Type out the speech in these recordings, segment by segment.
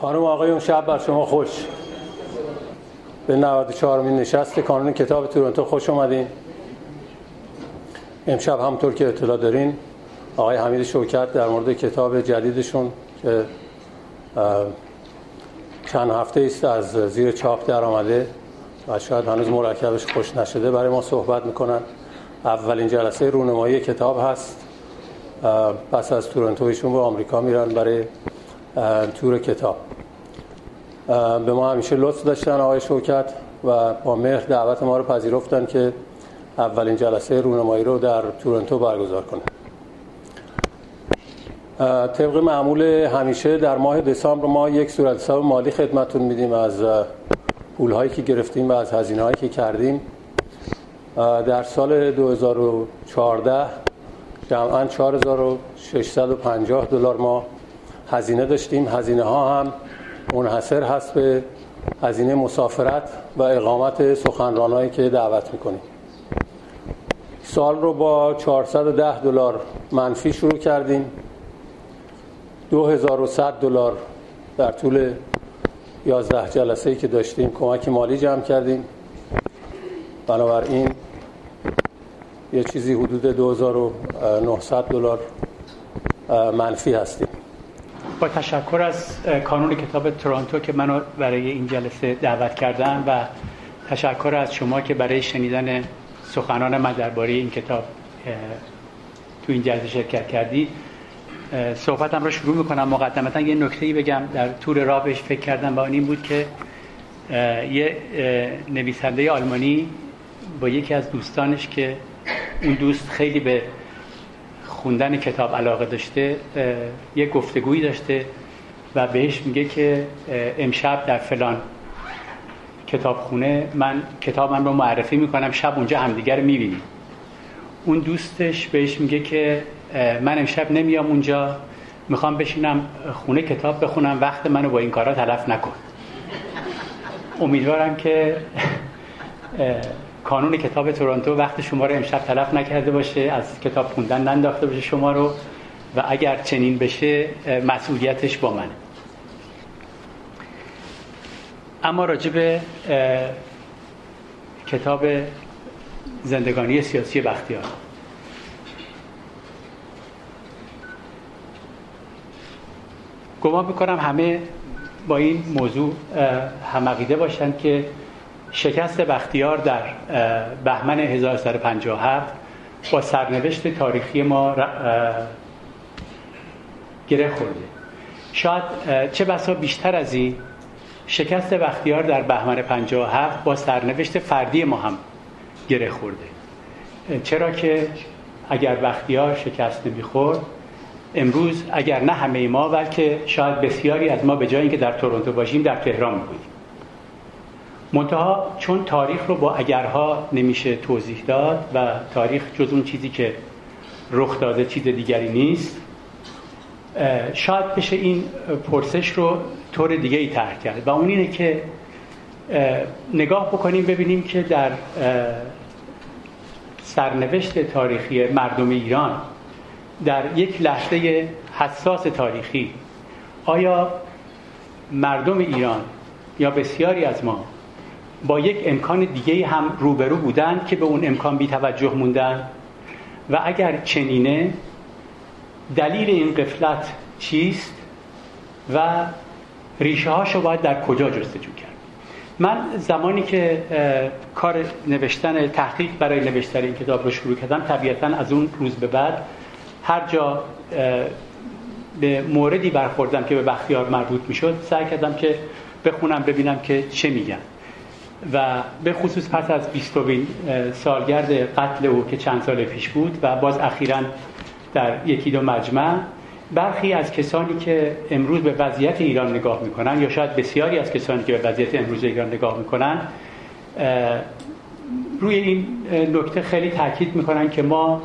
خانم آقایون شب بر شما خوش. به 94 مین نشست. کانون کتاب تورنتو خوش اومدین. امشب همطور که اطلاع دارین آقای حمید شوکت در مورد کتاب جدیدشون که چند هفته است از زیر چاپ در آمده و شاید هنوز مرکبش خوش نشده برای ما صحبت می‌کنن. اولین جلسه رونمایی کتاب هست. پس از تورنتو به آمریکا میرن برای تور کتاب. به ما همیشه لطف داشتن آقای شوکت و با مهر دعوت ما رو پذیرفتن که اولین جلسه رونمایی رو در تورنتو برگزار کنه. طبق معمول همیشه در ماه دسامبر ما یک صورت حساب مالی خدمتون میدیم از پولهایی که گرفتیم و از هزینه هایی که کردیم. در سال 2014 جمعا 4650 دلار ما هزینه داشتیم هزینه ها هم منحصر هست به هزینه مسافرت و اقامت سخنرانایی که دعوت می‌کنیم. سال رو با 410 دلار منفی شروع کردیم. 2100 دلار در طول 11 جلسه ای که داشتیم کمک مالی جمع کردیم. بنابراین یه چیزی حدود 2900 دلار منفی هستیم. با تشکر از کانون کتاب تورانتو که منو برای این جلسه دعوت کردن و تشکر از شما که برای شنیدن سخنان من درباره این کتاب تو این جلسه شرکت کردی. صحبتم رو شروع می‌کنم. مقدمتا یه نکته بگم. در طور راه بهش فکر کردم و این بود که یه نویسنده آلمانی با یکی از دوستانش که اون دوست خیلی به خوندن کتاب علاقه داشته یه گفتگویی داشته و بهش میگه که امشب در فلان کتابخونه من کتابم رو معرفی می‌کنم شب اونجا همدیگر می‌بینیم. اون دوستش بهش میگه که من امشب نمیام اونجا می‌خوام بشینم خونه کتاب بخونم وقت منو با این کارا تلف نکن. امیدوارم که کانون کتاب تورنتو وقت شما رو امشب تلف نکرده باشه از کتاب خوندن ننداخته باشه شما رو و اگر چنین بشه مسئولیتش با منه. اما راجب کتاب زندگانی سیاسی بختیار. گمان می‌کنم همه با این موضوع همقیده باشن که شکست بختیار در بهمن 1357 با سرنوشت تاریخی ما گره خورده. شاید چه بسا بیشتر از این شکست بختیار در بهمن 57 با سرنوشت فردی ما هم گره خورده. چرا که اگر بختیار شکست نمی‌خورد امروز اگر نه همه ما بلکه شاید بسیاری از ما به جای اینکه در تورنتو باشیم در تهران بودیم. منتها چون تاریخ رو با اگرها نمیشه توضیح داد و تاریخ جز اون چیزی که رخ داده چیز دیگری نیست شاید بشه این پرسش رو طور دیگه ای طرح کرد. و اون اینه که نگاه بکنیم ببینیم که در سرنوشت تاریخی مردم ایران در یک لحظه حساس تاریخی آیا مردم ایران یا بسیاری از ما با یک امکان دیگه هم روبرو بودن که به اون امکان بی توجه موندن. و اگر چنینه دلیل این قفلت چیست و ریشه هاشو باید در کجا جستجو کرد؟ من زمانی که کار نوشتن تحقیق برای نوشتن این کتاب رو شروع کردم طبیعتا از اون روز به بعد هر جا به موردی برخوردم که به بختیار مربوط می‌شد سعی کردم که بخونم ببینم که چه میگن. و به خصوص پس از 20 سالگرد قتل او که چند سال پیش بود و باز اخیرا در یکی دو مجمع برخی از کسانی که امروز به وضعیت ایران نگاه می‌کنن یا شاید بسیاری از کسانی که به وضعیت امروز ایران نگاه می‌کنن روی این نکته خیلی تاکید می‌کنن که ما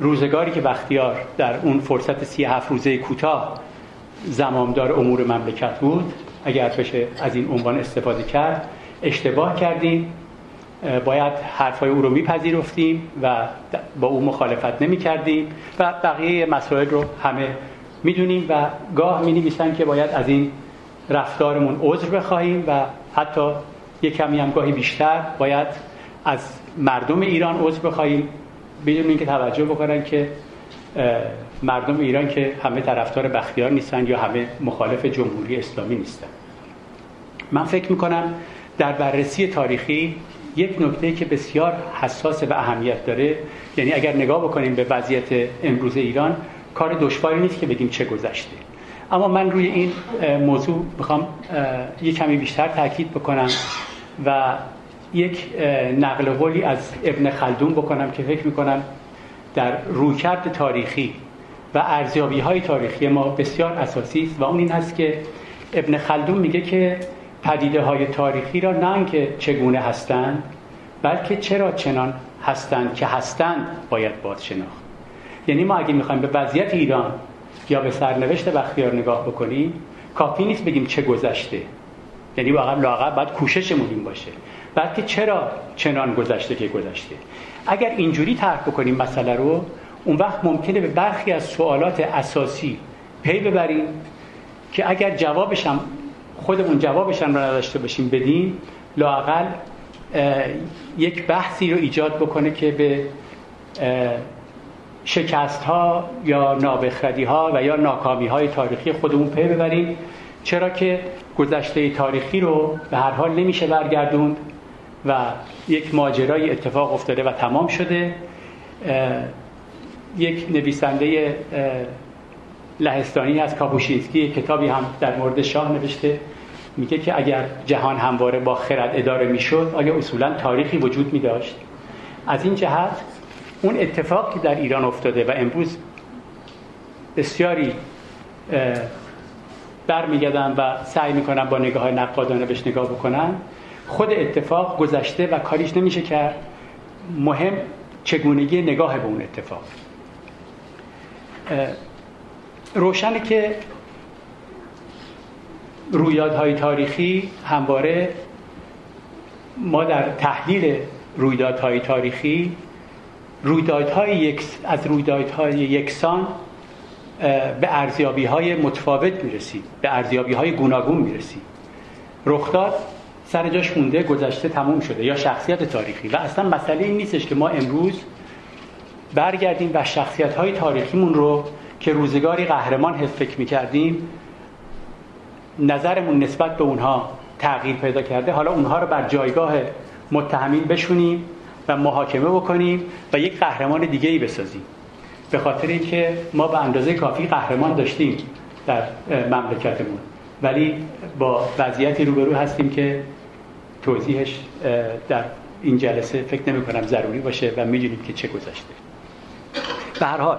روزگاری که بختیار در اون فرصت سی هفت روزه کوتاه زمامدار امور مملکت بود اگر بشه از این عنوان استفاده کرد اشتباه کردیم. باید حرفای او رو میپذیرفتیم و با او مخالفت نمی کردیم و بقیه مسائل رو همه می‌دونیم و گاه می نویسن که باید از این رفتارمون عذر بخواهیم و حتی یک کمی هم گاهی بیشتر باید از مردم ایران عذر بخواهیم. بدون اینکه توجه بکنن که مردم ایران که همه طرفدار بختیار نیستن یا همه مخالف جمهوری اسلامی نیستن. من فکر می‌کنم در بررسی تاریخی یک نکته که بسیار حساس و اهمیت داره یعنی اگر نگاه بکنیم به وضعیت امروز ایران کار دشواری نیست که بگیم چه گذشته. اما من روی این موضوع می‌خوام یک کمی بیشتر تاکید بکنم و یک نقل قولی از ابن خلدون بکنم که فکر می‌کنم در رویکرد تاریخی و ارزیابی های تاریخی ما بسیار اساسی است و اون این هست که ابن خلدون میگه که پدیده های تاریخی را نه که چگونه هستند بلکه چرا چنان هستند که هستند باید باز شناخت یعنی ما اگه می‌خوایم به وضعیت ایران یا به سرنوشت بختیار نگاه بکنیم کافی نیست بگیم چه گذشته. یعنی واقعا لاغر باید کوششمون این باشه. بلکه چرا چنان گذشته که گذشته. اگر اینجوری طرح بکنیم مسئله رو اون وقت ممکنه به برخی از سوالات اساسی پی ببریم که اگر جوابش هم خودمون جوابش هم رو نداشته باشیم بدیم لاقل یک بحثی رو ایجاد بکنه که به شکست ها یا نابخردی ها و یا ناکامی های تاریخی خودمون پی ببریم. چرا که گذشته تاریخی رو به هر حال نمیشه برگردوند و یک ماجرای اتفاق افتاده و تمام شده. یک نویسنده لهستانی از کاپوشینسکی کتابی هم در مورد شاه نوشته. میگه که اگر جهان همواره با خرد اداره می‌شد آیا اصولا تاریخی وجود می داشت از این جهت اون اتفاق که در ایران افتاده و امروز بسیاری برمیگردن و سعی می‌کنن با نگاه های نقادانه بهش نگاه بکنن. خود اتفاق گذشته و کاریش نمیشه کرد. مهم چگونگی نگاه به اون اتفاق. روشنه که رویدادهای تاریخی همواره ما در تحلیل رویدادهای تاریخی رویدادهای یک از رویدادهای یکسان به ارزیابی های متفاوت می‌رسیم به ارزیابی های گوناگون می‌رسیم. رخداد سر جاش مونده گذشته تموم شده یا شخصیت تاریخی. و اصلا مسئله این نیستش که ما امروز برگردیم و شخصیت های تاریخیمون رو که روزگاری قهرمان حس فکر می‌کردیم نظرمون نسبت به اونها تغییر پیدا کرده. حالا اونها رو بر جایگاه متهمین بشونیم و محاکمه بکنیم و یک قهرمان دیگه ای بسازیم. به خاطر اینکه ما به اندازه کافی قهرمان داشتیم در مملکتمون. ولی با وضعیتی روبرو هستیم که توضیحش در این جلسه فکر نمی کنم ضروری باشه و می‌دونیم که چه گذشته. به هر حال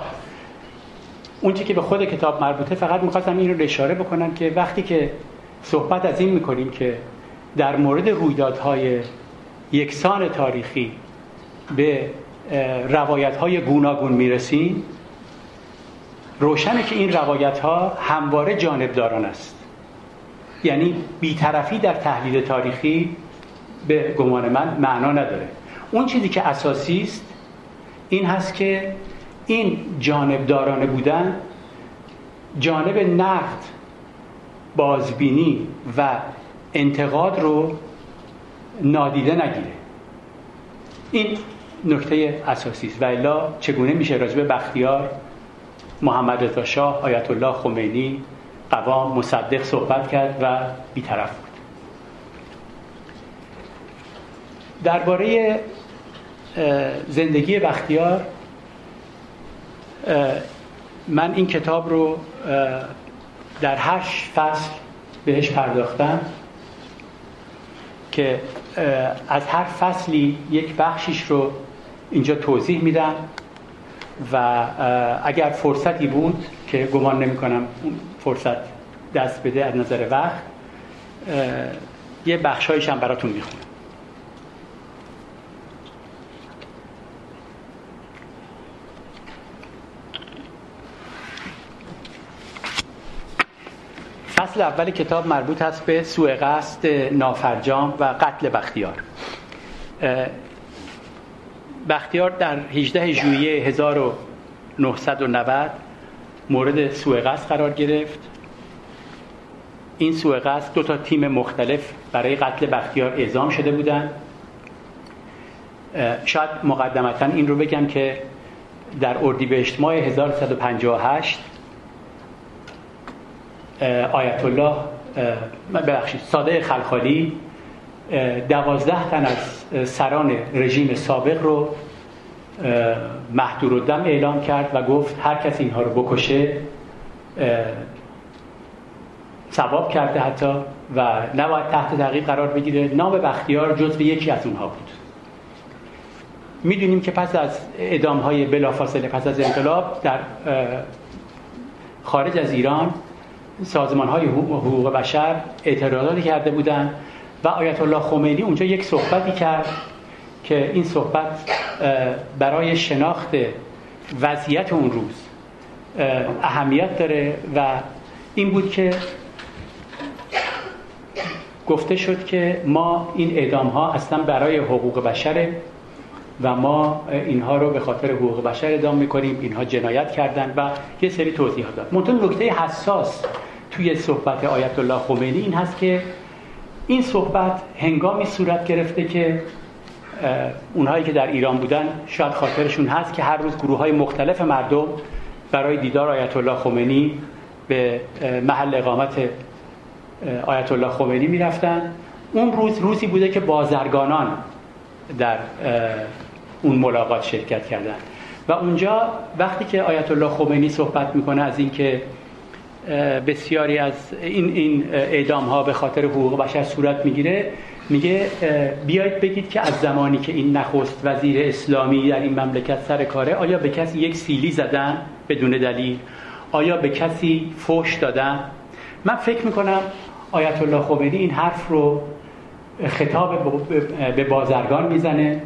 اون که به خود کتاب مربوطه فقط می‌خواستم این رو اشاره بکنم که وقتی که صحبت از این می‌کنیم که در مورد رویدادهای یکسان تاریخی به روایت های گوناگون می‌رسیم روشنه که این روایت ها همواره جانبداران است. یعنی بیطرفی در تحلیل تاریخی به گمان من معنا نداره. اون چیزی که اساسی است این هست که این جانبدارانه بودن جانب نقد بازبینی و انتقاد رو نادیده نگیره. این نکته اساسی است. و الا چگونه میشه راجع به بختیار محمد رضا شاه آیت الله خمینی قوام مصدق صحبت کرد و بیطرف بود. درباره زندگی بختیار من این کتاب رو در هشت فصل بهش پرداختم که از هر فصلی یک بخشیش رو اینجا توضیح میدم و اگر فرصتی بود که گمان نمی کنم فرصت دست بده از نظر وقت یه بخشایش هم براتون می‌خونم. فصل اول کتاب مربوط هست به سوء قصد نافرجام و قتل بختیار. بختیار در 18 ژوئیه 1990 مورد سوء قصد قرار گرفت. این سوء قصد دو تا تیم مختلف برای قتل بختیار اعزام شده بودند شاید مقدمتا این رو بگم که در اردیبهشت ماه 1158 آیت الله ببخشید صادق خلخالی دوازده تن از سران رژیم سابق رو محدور الدم اعلام کرد و گفت هر کس اینها رو بکشه ثواب کرده حتی و نباید تحت تعقیب قرار بگیره. نام بختیار جزو یکی از اونها بود. می‌دونیم که پس از ادام های بلافاصله پس از انقلاب در خارج از ایران سازمان های حقوق بشر اعتراضاتی کرده بودند و آیت الله خمینی اونجا یک صحبتی کرد که این صحبت برای شناخت وضعیت اون روز اهمیت داره و این بود که گفته شد که ما این اعدام ها اصلا برای حقوق بشره و ما اینها رو به خاطر حقوق بشر اعدام می‌کنیم اینها جنایت کردن و یه سری توضیحات داد. منتها نکته حساس توی صحبت آیت الله خمینی این هست که این صحبت هنگامی صورت گرفته که اونهایی که در ایران بودن شاید خاطرشون هست که هر روز گروه های مختلف مردم برای دیدار آیت الله خمینی به محل اقامت آیت الله خمینی می‌رفتن. اون روز روزی بوده که بازرگانان در اون ملاقات شرکت کردن. و اونجا وقتی که آیت الله خمینی صحبت می‌کنه از اینکه بسیاری از این این اعدام ها به خاطر حقوق بشر صورت می‌گیره. میگه بیایید بگید که از زمانی که این نخست وزیر اسلامی در این مملکت سر کاره آیا به کسی یک سیلی زدن بدون دلیل؟ آیا به کسی فوش دادن؟ من فکر می‌کنم آیت الله خمینی این حرف رو خطاب به بازرگان می‌زنه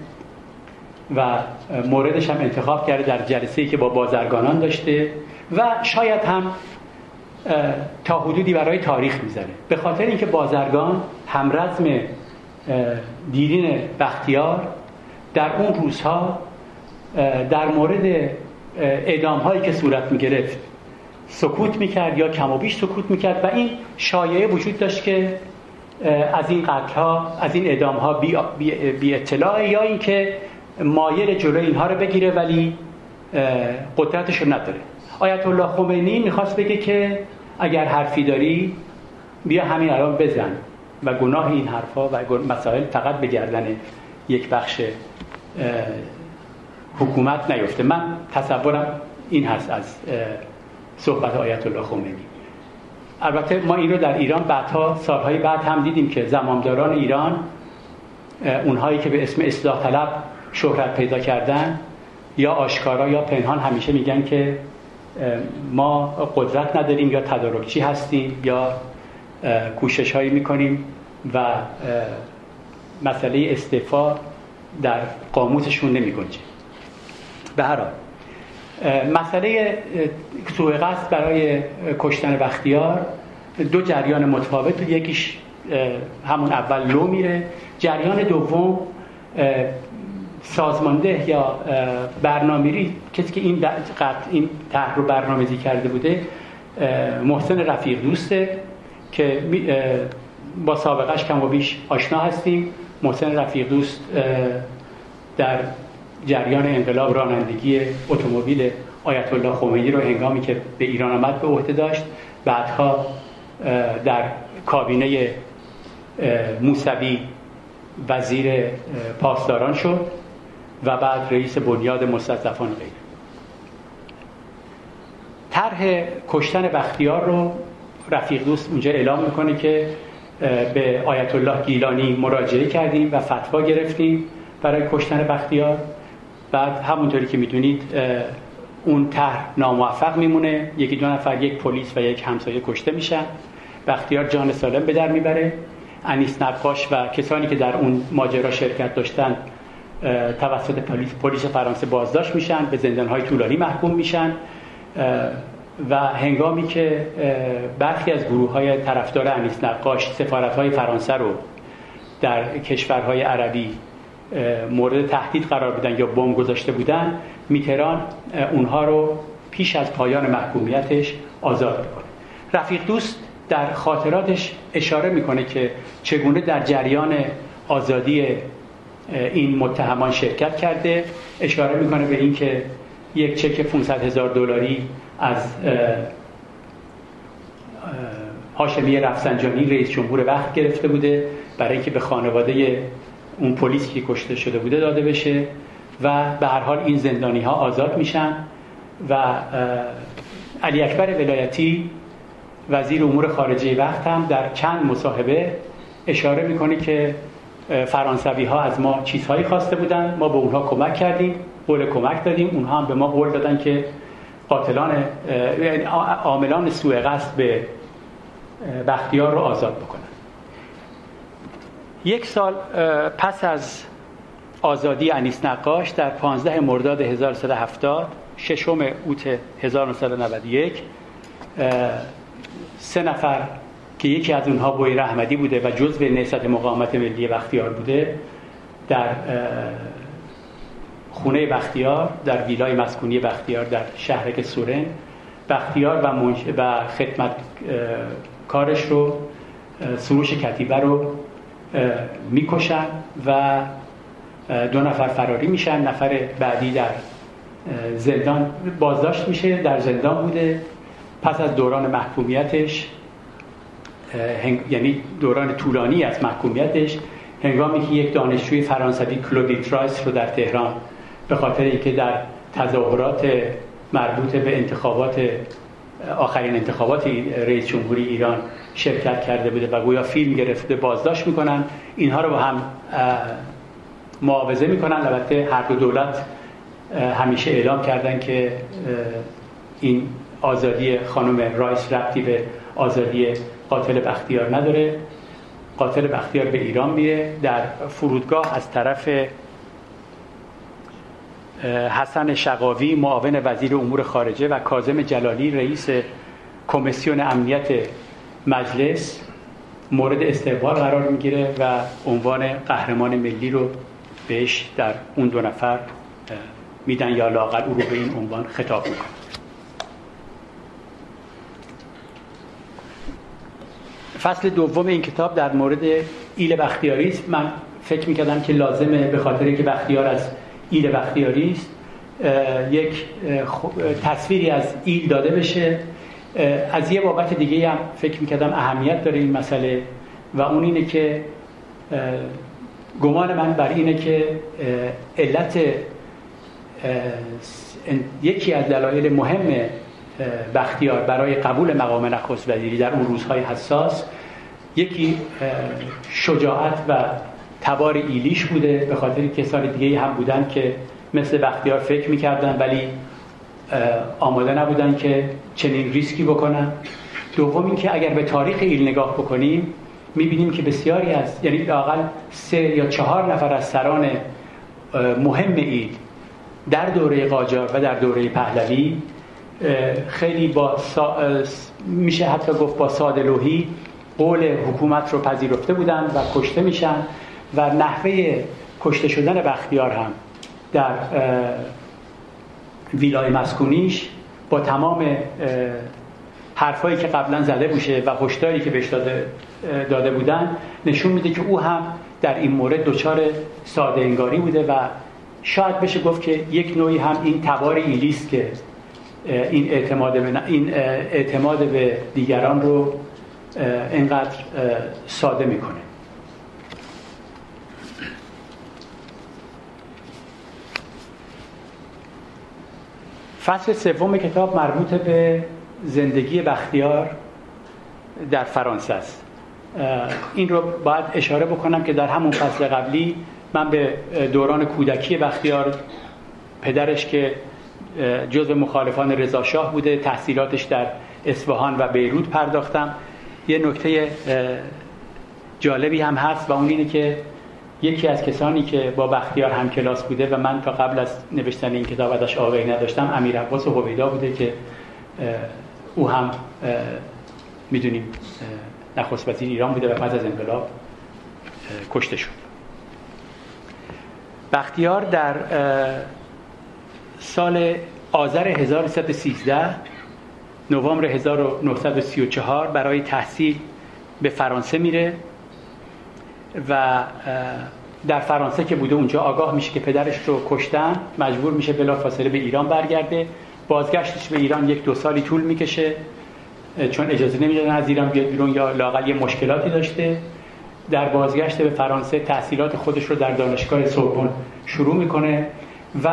و موردش هم انتخاب کرده در جلسه که با بازرگانان داشته و شاید هم تا حدودی برای تاریخ می‌زنه به خاطر اینکه بازرگان همرزم دیرین بختیار در اون روزها در مورد اعدام هایی که صورت می گرفت سکوت می‌کرد یا کم و بیش سکوت می‌کرد و این شایعه وجود داشت که از این قتل ها از این اعدام ها بی, اطلاع یا اینکه مایل جلوی اینها رو بگیره ولی قدرتش رو نداره. آیت الله خمینی می‌خواست بگه که اگر حرفی داری بیا همین الان بزن. و گناه این حرفها و مسائل فقط به گردن یک بخش حکومت نیفته. من تصورم این هست از صحبت آیت الله خمینی. البته ما این رو در ایران بعدها سالهای بعد هم دیدیم که زمامداران ایران اونهایی که به اسم اصلاح طلب شهرت پیدا کردن یا آشکارا یا پنهان همیشه میگن که ما قدرت نداریم یا تدارکچی هستیم یا کوشش هایی می‌کنیم و مسئله استعفا در قاموسشون نمی گنجه به هر حال مسئله سوء قصد برای کشتن بختیار دو جریان متفاوت. یکیش همون اول لو میره. جریان دوم سازمانده یا برنامه‌ریزی کسی که این قطع این طرح رو برنامه‌ریزی کرده بوده محسن رفیق دوسته که با سابقش کم و بیش آشنا هستیم. محسن رفیق دوست در جریان انقلاب رانندگی اتومبیل آیت الله خمینی رو هنگامی که به ایران آمد به عهده داشت. بعدها در کابینه موسوی وزیر پاسداران شد. و بعد رئیس بنیاد مستضعفان غیر. طرح کشتن بختیار رو رفیق دوست اونجا اعلام می‌کنه که به آیت الله گیلانی مراجعه کردیم و فتوا گرفتیم برای کشتن بختیار. بعد همونطوری که می‌دونید اون طرح ناموفق میمونه. یکی دو نفر یک پلیس و یک همسایه کشته میشن. بختیار جان سالم به در می‌بره. انیس نقاش و کسانی که در اون ماجرا شرکت داشتن توسط پلیس پلیس فرانسه بازداشت میشن به زندانهای طولانی محکوم میشن و هنگامی که برخی از گروه های طرفدار انیس نقاش سفارت های فرانسه رو در کشورهای عربی مورد تهدید قرار بدن یا بمب گذاشته بودن میتران اونها رو پیش از پایان محکومیتش آزاد می‌کنه. رفیق دوست در خاطراتش اشاره می‌کنه که چگونه در جریان آزادی این متهمان شرکت کرده. اشاره می‌کنه به اینکه یک چک 500 هزار دلاری از هاشمی رفسنجانی رئیس جمهور وقت گرفته بوده برای اینکه به خانواده اون پلیس که کشته شده بوده داده بشه و به هر حال این زندانی ها آزاد میشن و علی اکبر ولایتی وزیر امور خارجه وقت هم در چند مصاحبه اشاره می‌کنه که فرانسوی ها از ما چیزهایی خواسته بودن. ما به اونها کمک کردیم قول کمک دادیم. اونها هم به ما قول دادن که قاتلان یعنی عاملان سوء قصد به بختیار رو آزاد بکنن. یک سال پس از آزادی انیس نقاش در 15 مرداد 1370 ششم اوت 1991 سه نفر که یکی از اونها بوی رحمدی بوده و جزو نهضت مقاومت ملی بختیار بوده در خونه بختیار در ویلای مسکونی بختیار در شهرک سورن. بختیار و, و خدمت کارش رو سروش کتیبه رو می‌کشن و دو نفر فراری میشن. نفر بعدی در زندان بازداشت میشه در زندان بوده. پس از دوران محکومیتش یعنی دوران طولانی از محکومیتش هنگامی که یک دانشجوی فرانسوی کلودی ترایس رو در تهران به خاطر اینکه در تظاهرات مربوط به انتخابات آخرین انتخابات رئیس جمهوری ایران شرکت کرده بوده و گویا فیلم گرفته بازداشت می‌کنن. اینها رو با هم معاوضه می‌کنن. البته هر دو دولت همیشه اعلام کردن که این آزادی خانم رایس ربطی به آزادی قاتل بختیار نداره. قاتل بختیار به ایران میره. در فرودگاه از طرف حسن شقاوی معاون وزیر امور خارجه و کازم جلالی رئیس کمیسیون امنیت مجلس مورد استقبال قرار می‌گیره و عنوان قهرمان ملی رو بهش در اون دو نفر میدن یا لاقل او رو به این عنوان خطاب می‌کنه فصل دوم این کتاب در مورد ایل بختیاری است. من فکر می‌کردم که لازمه به خاطر که بختیار از ایل بختیاری است یک تصویری از ایل داده بشه. از یه بابت دیگه هم فکر می‌کردم اهمیت داره این مسئله و اون اینه که گمان من بر اینه که علت یکی از دلایل مهم بختیار برای قبول مقام نخست وزیری در اون روزهای حساس. یکی شجاعت و تبار ایلیش بوده به خاطر کسان دیگه هم بودن که مثل بختیار فکر می‌کردن ولی آماده نبودن که چنین ریسکی بکنن. دوم اینکه اگر به تاریخ ایل نگاه بکنیم می‌بینیم که بسیاری از یعنی لاقل سه یا چهار نفر از سران مهم ایل در دوره قاجار و در دوره پهلوی خیلی با میشه حتی گفت با سادلوهی قول حکومت رو پذیرفته بودند و کشته میشن و نحوه کشته شدن بختیار هم در ویلای مسکونیش با تمام حرفایی که قبلا زده بوشه و هشداری که بهش داده, داده بودن نشون میده که او هم در این مورد دچار ساده انگاری بوده و شاید بشه گفت که یک نوعی هم این تبار ایلیست که این اعتماد به, این اعتماد به دیگران رو اینقدر ساده می‌کنه. فصل سوم کتاب مربوط به زندگی بختیار در فرانسه است. این رو باید اشاره بکنم که در همون فصل قبلی من به دوران کودکی بختیار پدرش که جزء مخالفان رضا شاه بوده تحصیلاتش در اصفهان و بیروت پرداختم. یه نکته جالبی هم هست و اون اینه که یکی از کسانی که با بختیار هم کلاس بوده و من تا قبل از نوشتن این کتاب ازش آگاهی نداشتم امیر عباس هویدا بوده که او هم می‌دونیم نخست وزیر ایران بوده و بعد از انقلاب کشته شد. بختیار در سال آذر 1313 نوامبر 1934 برای تحصیل به فرانسه میره و در فرانسه که بوده اونجا آگاه میشه که پدرش رو کشتن مجبور میشه بلا فاصله به ایران برگرده. بازگشتش به ایران یک دو سالی طول می‌کشه چون اجازه نمی‌دادن از ایران بیاد بیرون یا لاقل یه مشکلاتی داشته. در بازگشت به فرانسه تحصیلات خودش رو در دانشگاه سوربن شروع می‌کنه و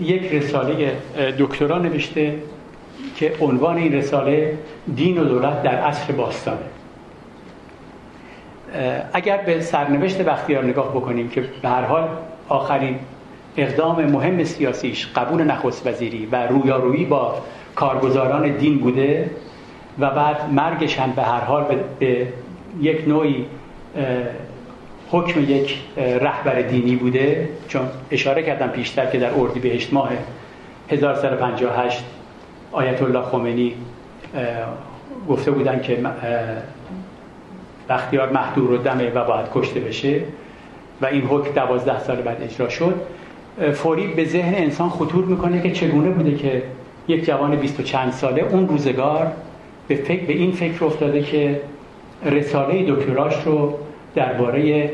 یک رساله دکترا نوشته که عنوان این رساله دین و دولت در عصر باستانه. اگر به سرنوشت بختیار نگاه بکنیم که به هر حال آخرین اقدام مهم سیاسیش قبول نخست وزیری و رویارویی با کارگزاران دین بوده و بعد مرگش هم به هر حال به یک نوعی حکم یک رهبر دینی بوده چون اشاره کردم پیشتر که در اردیبهشت ماه 1358 آیت الله خمینی گفته بودن که بختیار محدور و دمه و باید کشته بشه و این حکم دوازده سال بعد اجرا شد. فوری به ذهن انسان خطور می‌کنه که چگونه بوده که یک جوان بیست و چند ساله اون روزگار به, فکر، به این فکر افتاده که رساله دکتراش رو درباره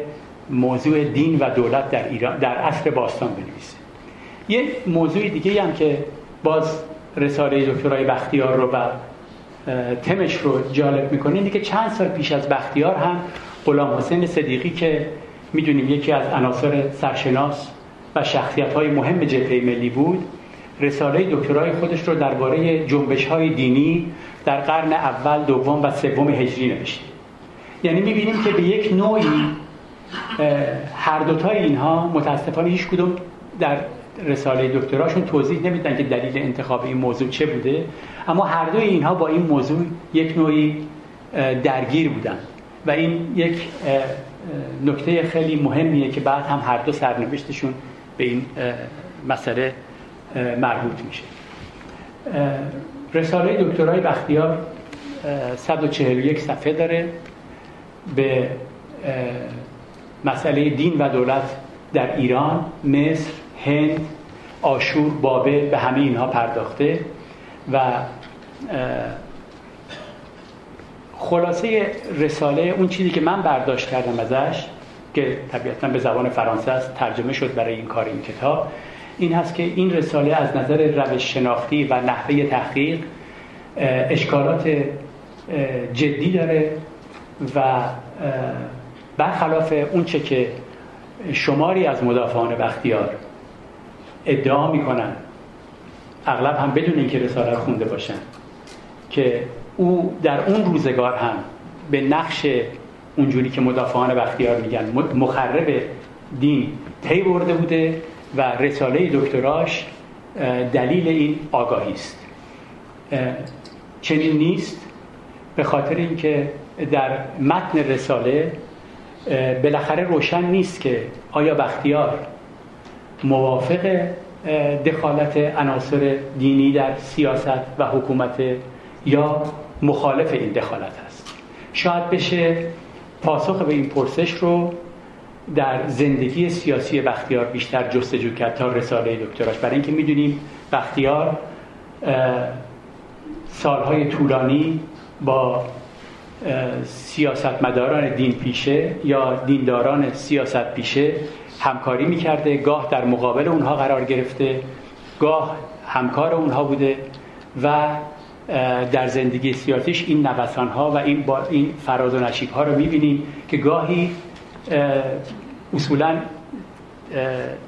موضوع دین و دولت در ایران در عصر باستان بنویسه. یه موضوع دیگه هم که باز رساله دکترای بختیار رو و تمش رو جالب می‌کنه اینه که چند سال پیش از بختیار هم غلام حسین صدیقی که می‌دونیم یکی از عناصر سرشناس و شخصیت های مهم جبهه ملی بود رساله دکترای خودش رو درباره جنبش های دینی در قرن اول دوم و سوم هجری نوشته. یعنی می‌بینیم که به یک نوعی هر دوتای اینها متاسفانه هیچ کدوم در رساله دکتراشون توضیح نمیدن که دلیل انتخاب این موضوع چه بوده. اما هر دوی اینها با این موضوع یک نوعی درگیر بودن. و این یک نکته خیلی مهمیه که بعد هم هر دو سرنوشتشون به این مسئله مربوط میشه. رساله دکترای بختیار 141 صفحه داره. به مسئله دین و دولت در ایران، مصر، هند، آشور، بابل به همه اینها پرداخته و خلاصه رساله اون چیزی که من برداشت کردم ازش که طبیعتا به زبان فرانسه است ترجمه شد برای این کار این کتاب این هست که این رساله از نظر روش شناختی و نحوه تحقیق اشکالات جدی داره. و برخلاف اونچه که شماری از مدافعان بختیار ادعا می‌کنن اغلب هم بدون اینکه رساله خونده باشن که او در اون روزگار هم به نقش اونجوری که مدافعان بختیار میگن مخرب دین پی برده بوده و رساله دکتراش دلیل این آگاهی است. چنین نیست به خاطر اینکه در متن رساله بالاخره روشن نیست که آیا بختیار موافق دخالت عناصر دینی در سیاست و حکومت یا مخالف این دخالت است؟ شاید بشه پاسخ به این پرسش رو در زندگی سیاسی بختیار بیشتر جستجو کرد تا رساله دکتراش. برای اینکه می‌دونیم بختیار سالهای طولانی با سیاستمداران دین پیشه یا دینداران سیاست پیشه همکاری می‌کرده گاه در مقابل اونها قرار گرفته گاه همکار اونها بوده و در زندگی سیاسیش این نوسان ها و این, با این فراز و نشیب ها رو می‌بینیم که گاهی اصولا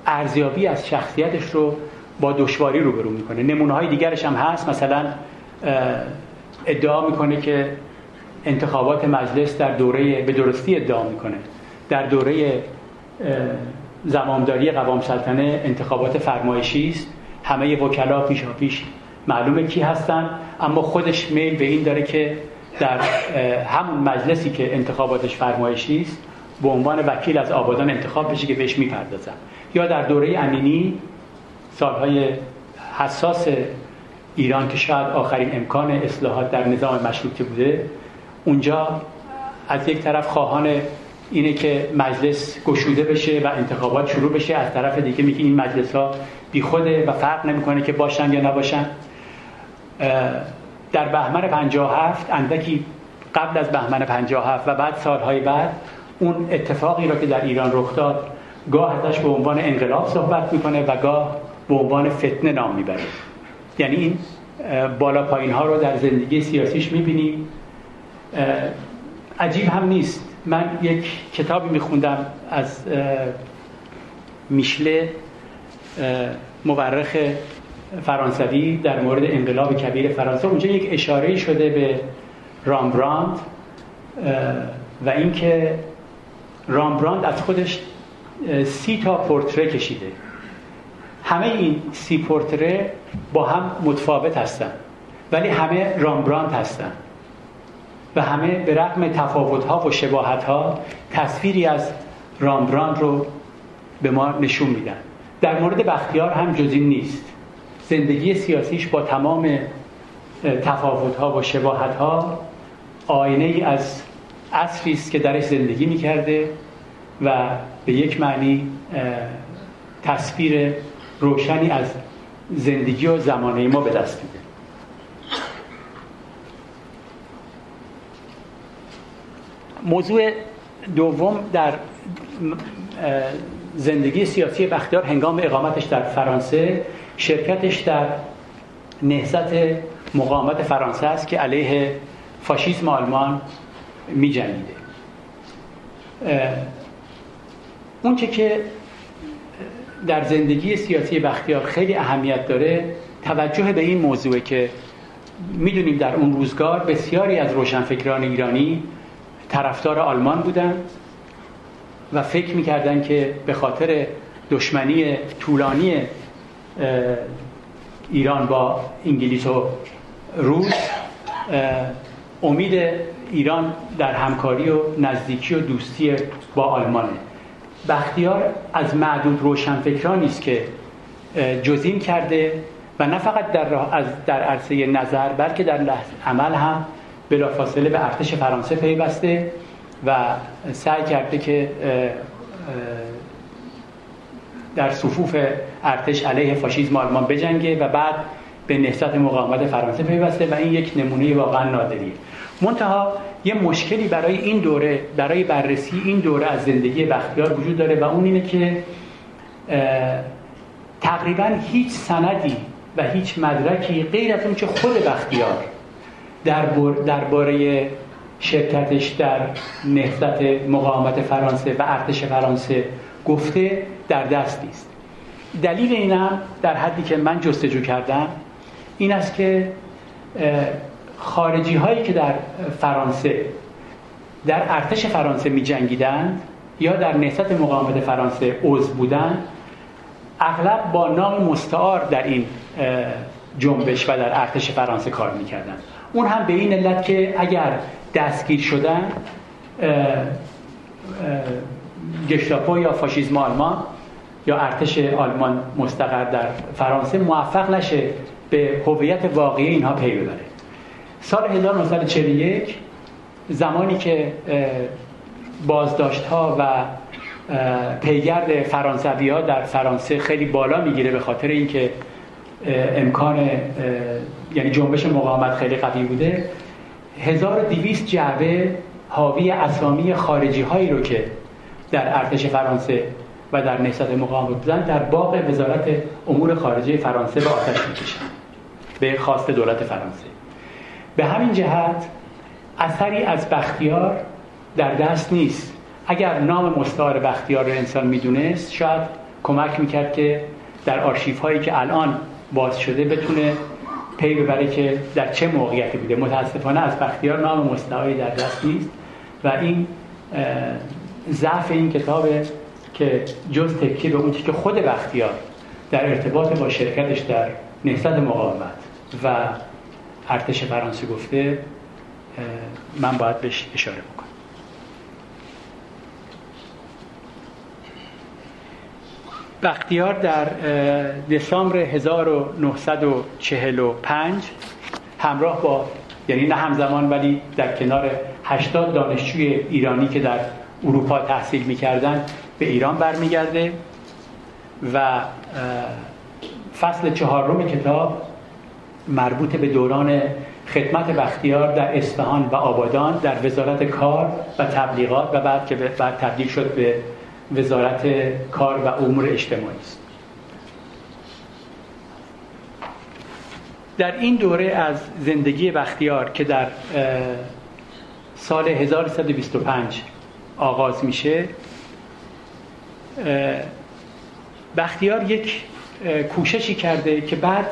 ارزیابی از شخصیتش رو با دشواری روبرو می‌کنه. نمونه های دیگرش هم هست. مثلا ادعا می‌کنه که انتخابات مجلس در دوره به درستی ادعا می‌کنه. در دوره زمامداری قوام سلطنه انتخابات فرمایشی است. همه وکلا پیشا پیش معلومه کی هستن اما خودش میل به این داره که در همون مجلسی که انتخاباتش فرمایشی است به عنوان وکیل از آبادان انتخاب بشه که بهش می‌پردازن. یا در دوره امینی سالهای حساس ایران که شاید آخرین امکان اصلاحات در نظام مشروطه بوده اونجا از یک طرف خواهان اینه که مجلس گشوده بشه و انتخابات شروع بشه از طرف دیگه میگه این مجلس ها بی خوده و فرق نمی‌کنه که باشن یا نباشن. در بهمن 57 اندکی قبل از بهمن 57 و بعد سالهای بعد اون اتفاقی را که در ایران رخ داد گاه ازش به عنوان انقلاب صحبت می‌کنه و گاه به عنوان فتنه نام می‌بره. یعنی این بالا پایین ها رو در زندگی سیاسیش می‌بینیم عجیب هم نیست. من یک کتابی میخوندم از میشله مورخ فرانسوی در مورد انقلاب کبیر فرانسه. اونجا یک اشاره شده به رامبراند و اینکه رامبراند از خودش سی تا پورتره کشیده. همه این سی پورتره با هم متفاوت هستن ولی همه رامبراند هستن. و همه به رغم تفاوت ها و شباهت ها تصویری از رامبراند رو به ما نشون میدن. در مورد بختیار هم جز نیست. زندگی سیاسیش با تمام تفاوت ها و شباهت ها آینه ای از عصری است که درش زندگی می‌کرده و به یک معنی تصویر روشنی از زندگی و زمانه ما به دست میده. موضوع دوم در زندگی سیاسی بختیار هنگام اقامتش در فرانسه شرکتش در نهضت مقاومت فرانسه است که علیه فاشیسم آلمان اون که در زندگی سیاسی بختیار خیلی اهمیت داره توجه به این موضوع که می‌دونیم در اون روزگار بسیاری از روشنفکران ایرانی طرفدار آلمان بودند و فکر می‌کردن که به خاطر دشمنی طولانی ایران با انگلیس و روس امید ایران در همکاری و نزدیکی و دوستی با آلمانه. بختیار از معدود روشنفکرانی است که جزین کرده و نه فقط در, از در عرصه نظر بلکه در عمل هم بلافاصله به ارتش فرانسه پیوسته و سعی کرده که در صفوف ارتش علیه فاشیسم آلمان بجنگه و بعد به نهضت مقاومت فرانسه پیوسته و این یک نمونه واقعا نادریه. منتها یه مشکلی برای این دوره برای بررسی این دوره از زندگی بختیار وجود داره و اون اینه که تقریبا هیچ سندی و هیچ مدرکی غیر از اون که خود بختیار درباره شرکتش در نهضت مقاومت فرانسه و ارتش فرانسه گفته در دست نیست دلیل اینم در حدی که من جستجو کردم این است که خارجی هایی که در فرانسه در ارتش فرانسه می جنگیدند یا در نهضت مقاومت فرانسه عضو بودند اغلب با نام مستعار در این جنبش و در ارتش فرانسه کار می‌کردن اون هم به این علت که اگر دستگیر شدن گشتاپو یا فاشیزم آلمان یا ارتش آلمان مستقر در فرانسه موفق نشه به هویت واقعی اینها پی ببره. سال 1941 زمانی که بازداشت ها و پیگرد فرانسوی ها در فرانسه خیلی بالا می‌گیره به خاطر اینکه امکان یعنی جنبش مقاومت خیلی قوی بوده 1200 جعبه حاوی اسامی خارجی هایی رو که در ارتش فرانسه و در نهضت مقاومت بودن در باغ وزارت امور خارجه فرانسه به آتش می‌کشن به خواست دولت فرانسه. به همین جهت اثری از بختیار در دست نیست. اگر نام مستعار بختیار رو انسان می‌دونست شاید کمک می‌کرد که در آرشیف هایی که الان باز شده بتونه پی ببره که در چه موقعیتی بوده. متاسفانه از بختیار نام مستعاری در دست نیست و این ضعف این کتابه که جز تکیه به اون که خود بختیار در ارتباط با شرکتش در نهضت مقاومت و ارتش فرانسه گفته من باید بهش اشاره بکنم. بختیار در دسامبر 1945 همراه با یعنی نه همزمان ولی در کنار 80 دانشجوی ایرانی که در اروپا تحصیل می‌کردن به ایران برمیگرده و فصل چهارم کتاب مربوط به دوران خدمت بختیار در اصفهان و آبادان در وزارت کار و تبلیغات و بعد که بعد تبدیل شد به وزارت کار و امور اجتماعی است. در این دوره از زندگی بختیار که در سال 1125 آغاز میشه بختیار یک کوششی کرده که بعد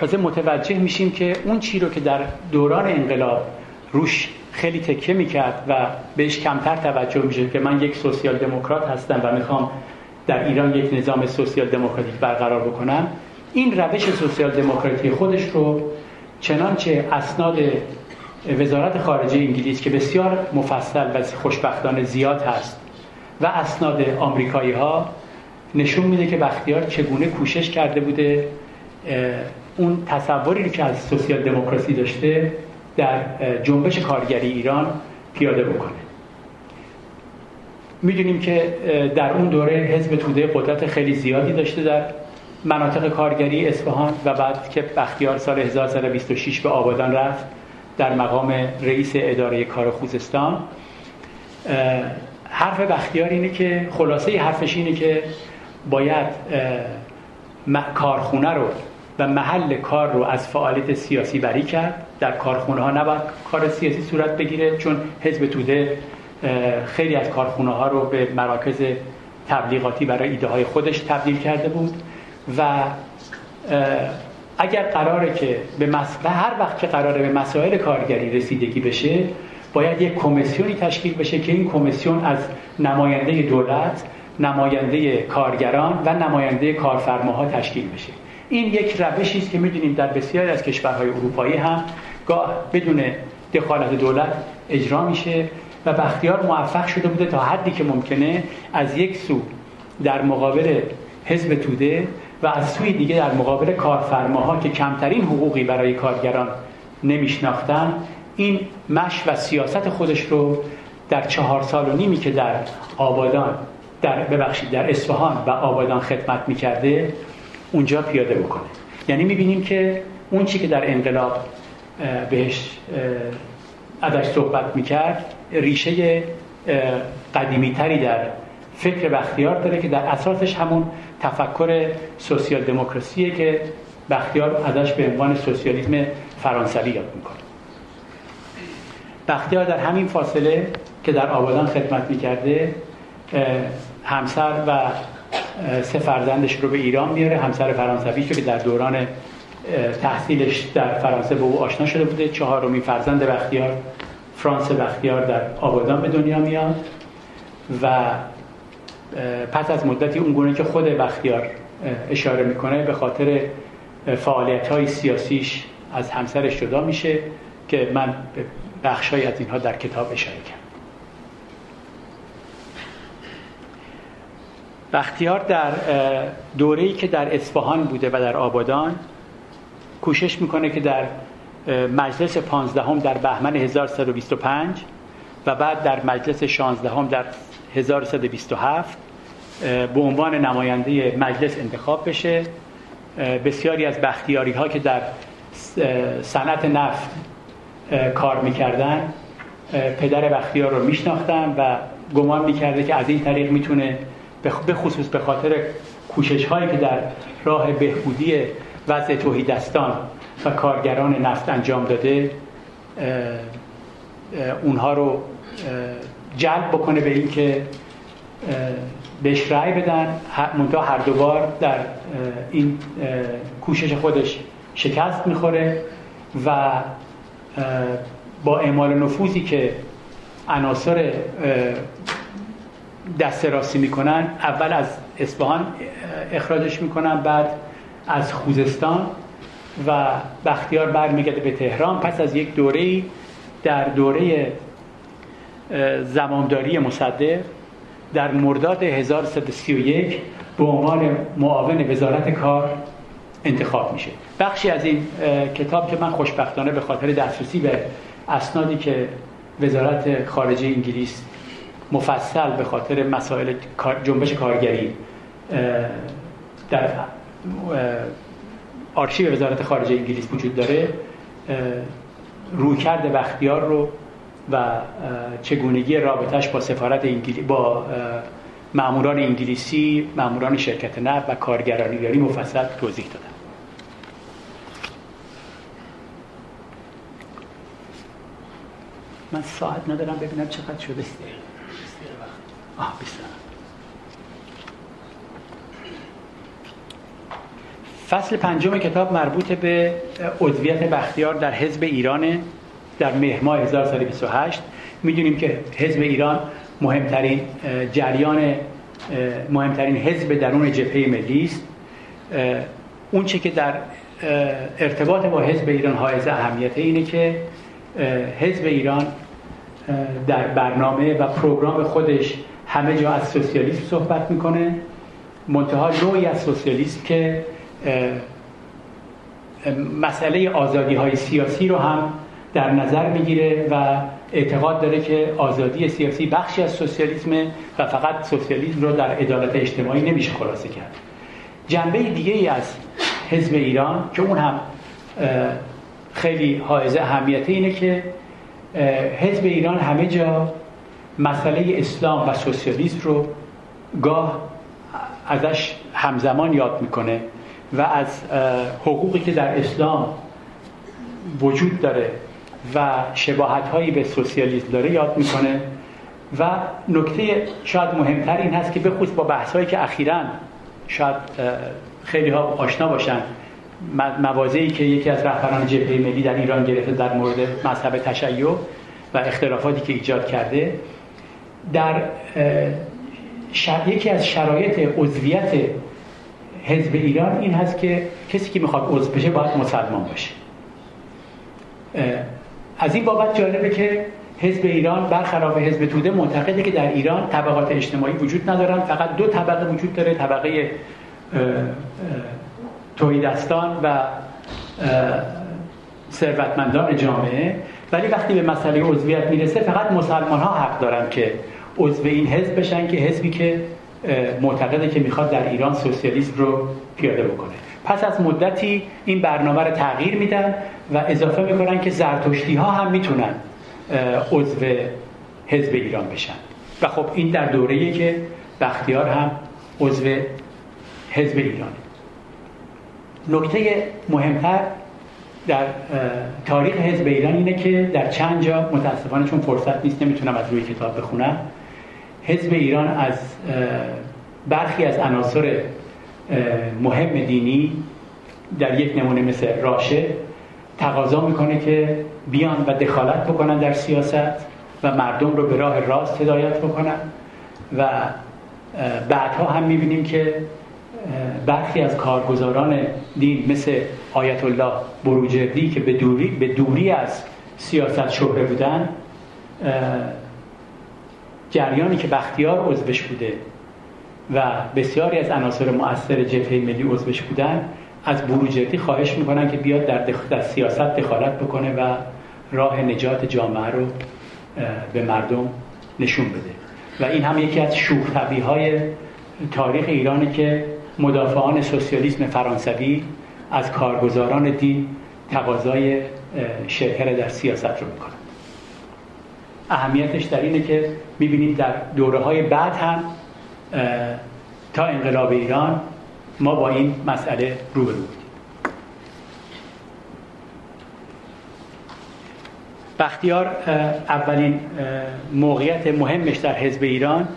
تازه متوجه میشیم که اون چی رو که در دوران انقلاب روش خیلی تکه می‌کرد و بهش کمتر توجه میشه که من یک سوسیال دموکرات هستم و می‌خوام در ایران یک نظام سوسیال دموکراتیک برقرار بکنم. این روش سوسیال دموکراتی خودش رو چنانچه اسناد وزارت خارجه انگلیس که بسیار مفصل و خوشبختانه زیاد هست و اسناد آمریکایی ها نشون میده که بختیار چگونه کوشش کرده بوده اون تصوری که از سوسیال دموکراسی داشته در جنبش کارگری ایران پیاده بکنه. می‌دونیم که در اون دوره حزب توده قدرت خیلی زیادی داشته در مناطق کارگری اصفهان و بعد که بختیار سال 1126 به آبادان رفت در مقام رئیس اداره کار خوزستان. حرف بختیار اینه که خلاصه حرفش اینه که باید کارخونه رو و محل کار رو از فعالیت سیاسی بری کرد. در کارخونه ها نباید کار سیاسی صورت بگیره چون حزب توده خیلی از کارخونه ها رو به مراکز تبلیغاتی برای ایده های خودش تبدیل کرده بود و اگر قراره که به هر وقت که قراره به مسائل کارگری رسیدگی بشه باید یک کمیسیونی تشکیل بشه که این کمیسیون از نماینده دولت نماینده کارگران و نماینده کارفرماها تشکیل بشه. این یک روشی است که می‌دونیم در بسیاری از کشورهای اروپایی هم گاه بدون دخالت دولت اجرا میشه و بختیار موفق شده بوده تا حدی که ممکنه از یک سو در مقابل حزب توده و از سوی دیگه در مقابل کارفرماها که کمترین حقوقی برای کارگران نمیشناختن این مش و سیاست خودش رو در چهار سال و نیمی که در آبادان در ببخشید در اصفهان و آبادان خدمت می‌کرده اونجا پیاده بکنه. یعنی می‌بینیم که اون چی که در انقلاب بهش ازش صحبت می‌کرد ریشه قدیمی تری در فکر بختیار داره که در اساسش همون تفکر سوسیال دموکراسیه که بختیار ازش به عنوان سوسیالیسم فرانسوی یاد می‌کنه. بختیار در همین فاصله که در آبادان خدمت می‌کرده همسر و سه فرزندش رو به ایران میاره همسر فرانسوی که در دوران تحصیلش در فرانسه به او آشنا شده بوده. چهارمین فرزند بختیار فرانس بختیار در آبادان به دنیا میاد و پس از مدتی اون که خود بختیار اشاره می‌کنه به خاطر فعالیت های سیاسیش از همسرش جدا میشه که من بخشای از اینها در کتاب اشاره کردم. بختیار در دوره‌ای که در اصفهان بوده و در آبادان کوشش می‌کنه که در مجلس پانزدهم در بهمن 1125 و بعد در مجلس 16 در 1127 به عنوان نماینده مجلس انتخاب بشه. بسیاری از بختیاری ها که در صنعت نفت کار می‌کردن پدر بختیار رو میشناختن و گمان می‌کرده که از این طریق می‌تونه به خصوص به خاطر کوشش هایی که در راه بهبودی وضع توحیدستان و کارگران نفت انجام داده اونها رو جلب بکنه به اینکه بهش رأی بدن. منتها هر دوبار در این کوشش خودش شکست می‌خوره و با اعمال نفوذی که عناصر دست راستی می‌کنن. اول از اصفهان اخراجش می‌کنن بعد از خوزستان و بختیار برمیگرده به تهران. پس از یک دوره در دوره زمامداری مصدق در مرداد 1131 به عنوان معاون وزارت کار انتخاب میشه. بخشی از این کتاب که من خوشبختانه به خاطر دسترسی به اسنادی که وزارت خارجه انگلیس مفصل به خاطر مسائل جنبش کارگری در آرشیو وزارت خارجه انگلیس وجود داره رویکرد بختیار رو و چگونگی رابطش با سفارت انگلی... با ماموران انگلیسی، ماموران شرکت نفت و کارگران ایرانی مفصل توضیح دادم من ساعت ندارم ببینم چقدر شده. آه فصل پنجم کتاب مربوط به عضویت بختیار در حزب ایران در مهر ماه 1228 می‌دونیم که حزب ایران مهمترین جریان مهمترین حزب درون جبهه ملی است. اون چه که در ارتباط با حزب ایران حائز اهمیت اینه که حزب ایران در برنامه و پروگرام خودش همه جا از سوسیالیسم صحبت می‌کنه. منتها نوعی از سوسیالیسم که مسئله آزادی های سیاسی رو هم در نظر می‌گیره و اعتقاد داره که آزادی سیاسی بخشی از سوسیالیسم و فقط سوسیالیسم رو در عدالت اجتماعی نمیشه خلاصه کرد. جنبه دیگه ای از حزب ایران که اون هم خیلی حائز اهمیته اینه که حزب ایران همه جا مسئله اسلام و سوسیالیسم رو گاه ازش همزمان یاد می‌کنه و از حقوقی که در اسلام وجود داره و شباهت هایی به سوسیالیسم داره یاد می‌کنه و نکته شاید مهمتر این هست که به خصوص با بحث هایی که اخیرا شاید خیلی ها آشنا باشن موازهی که یکی از رهبران جبهه ملی در ایران گرفته در مورد مذهب تشیع و اختلافاتی که ایجاد کرده در یکی از شرایط عضویت حزب ایران این هست که کسی که می‌خواد عضو بشه باید مسلمان باشه. از این بابت جالبه که حزب ایران برخلاف حزب توده معتقده که در ایران طبقات اجتماعی وجود ندارن. فقط دو طبقه وجود داره طبقه توحیدستان و ثروتمندان جامعه. ولی وقتی به مسئله عضویت می‌رسه فقط مسلمان ها حق دارن که عضو این حزب بشن که حزبی که معتقده که می‌خواد در ایران سوسیالیسم رو پیاده بکنه. پس از مدتی این برنامه رو تغییر میدن و اضافه می‌کنن که زرتشتی ها هم می‌تونن عضو حزب ایران بشن. و خب این در دوره‌ای که بختیار هم عضو حزب ایرانه. نکته مهمتر در تاریخ حزب ایران اینه که در چند جا متاسفانه چون فرصت نیست نمی‌تونم از روی کتاب بخونم. حزب ایران از برخی از عناصر مهم دینی در یک نمونه مثل راشه تقاضا می‌کنه که بیان و دخالت بکنن در سیاست و مردم رو به راه راست هدایت بکنن و بعدها هم می‌بینیم که برخی از کارگزاران دین مثل آیت الله بروجردی که به دوری, به دوری از سیاست شهره بودن جریانی که بختیار عضوش بوده و بسیاری از عناصر مؤثر جبهه ملی عضوش بودن از بروجردی خواهش می‌کنن که بیاد در, در سیاست دخالت بکنه و راه نجات جامعه رو به مردم نشون بده. و این هم یکی از شوخ های تاریخ ایرانه که مدافعان سوسیالیسم فرانسوی از کارگزاران دین تقاضای شرکت در سیاست رو می‌کنن اهمیتش در اینه که می‌بینید در دوره های بعد هم تا انقلاب ایران ما با این مسئله روبرو بودیم. بختیار اولین موقعیت مهمش در حزب ایران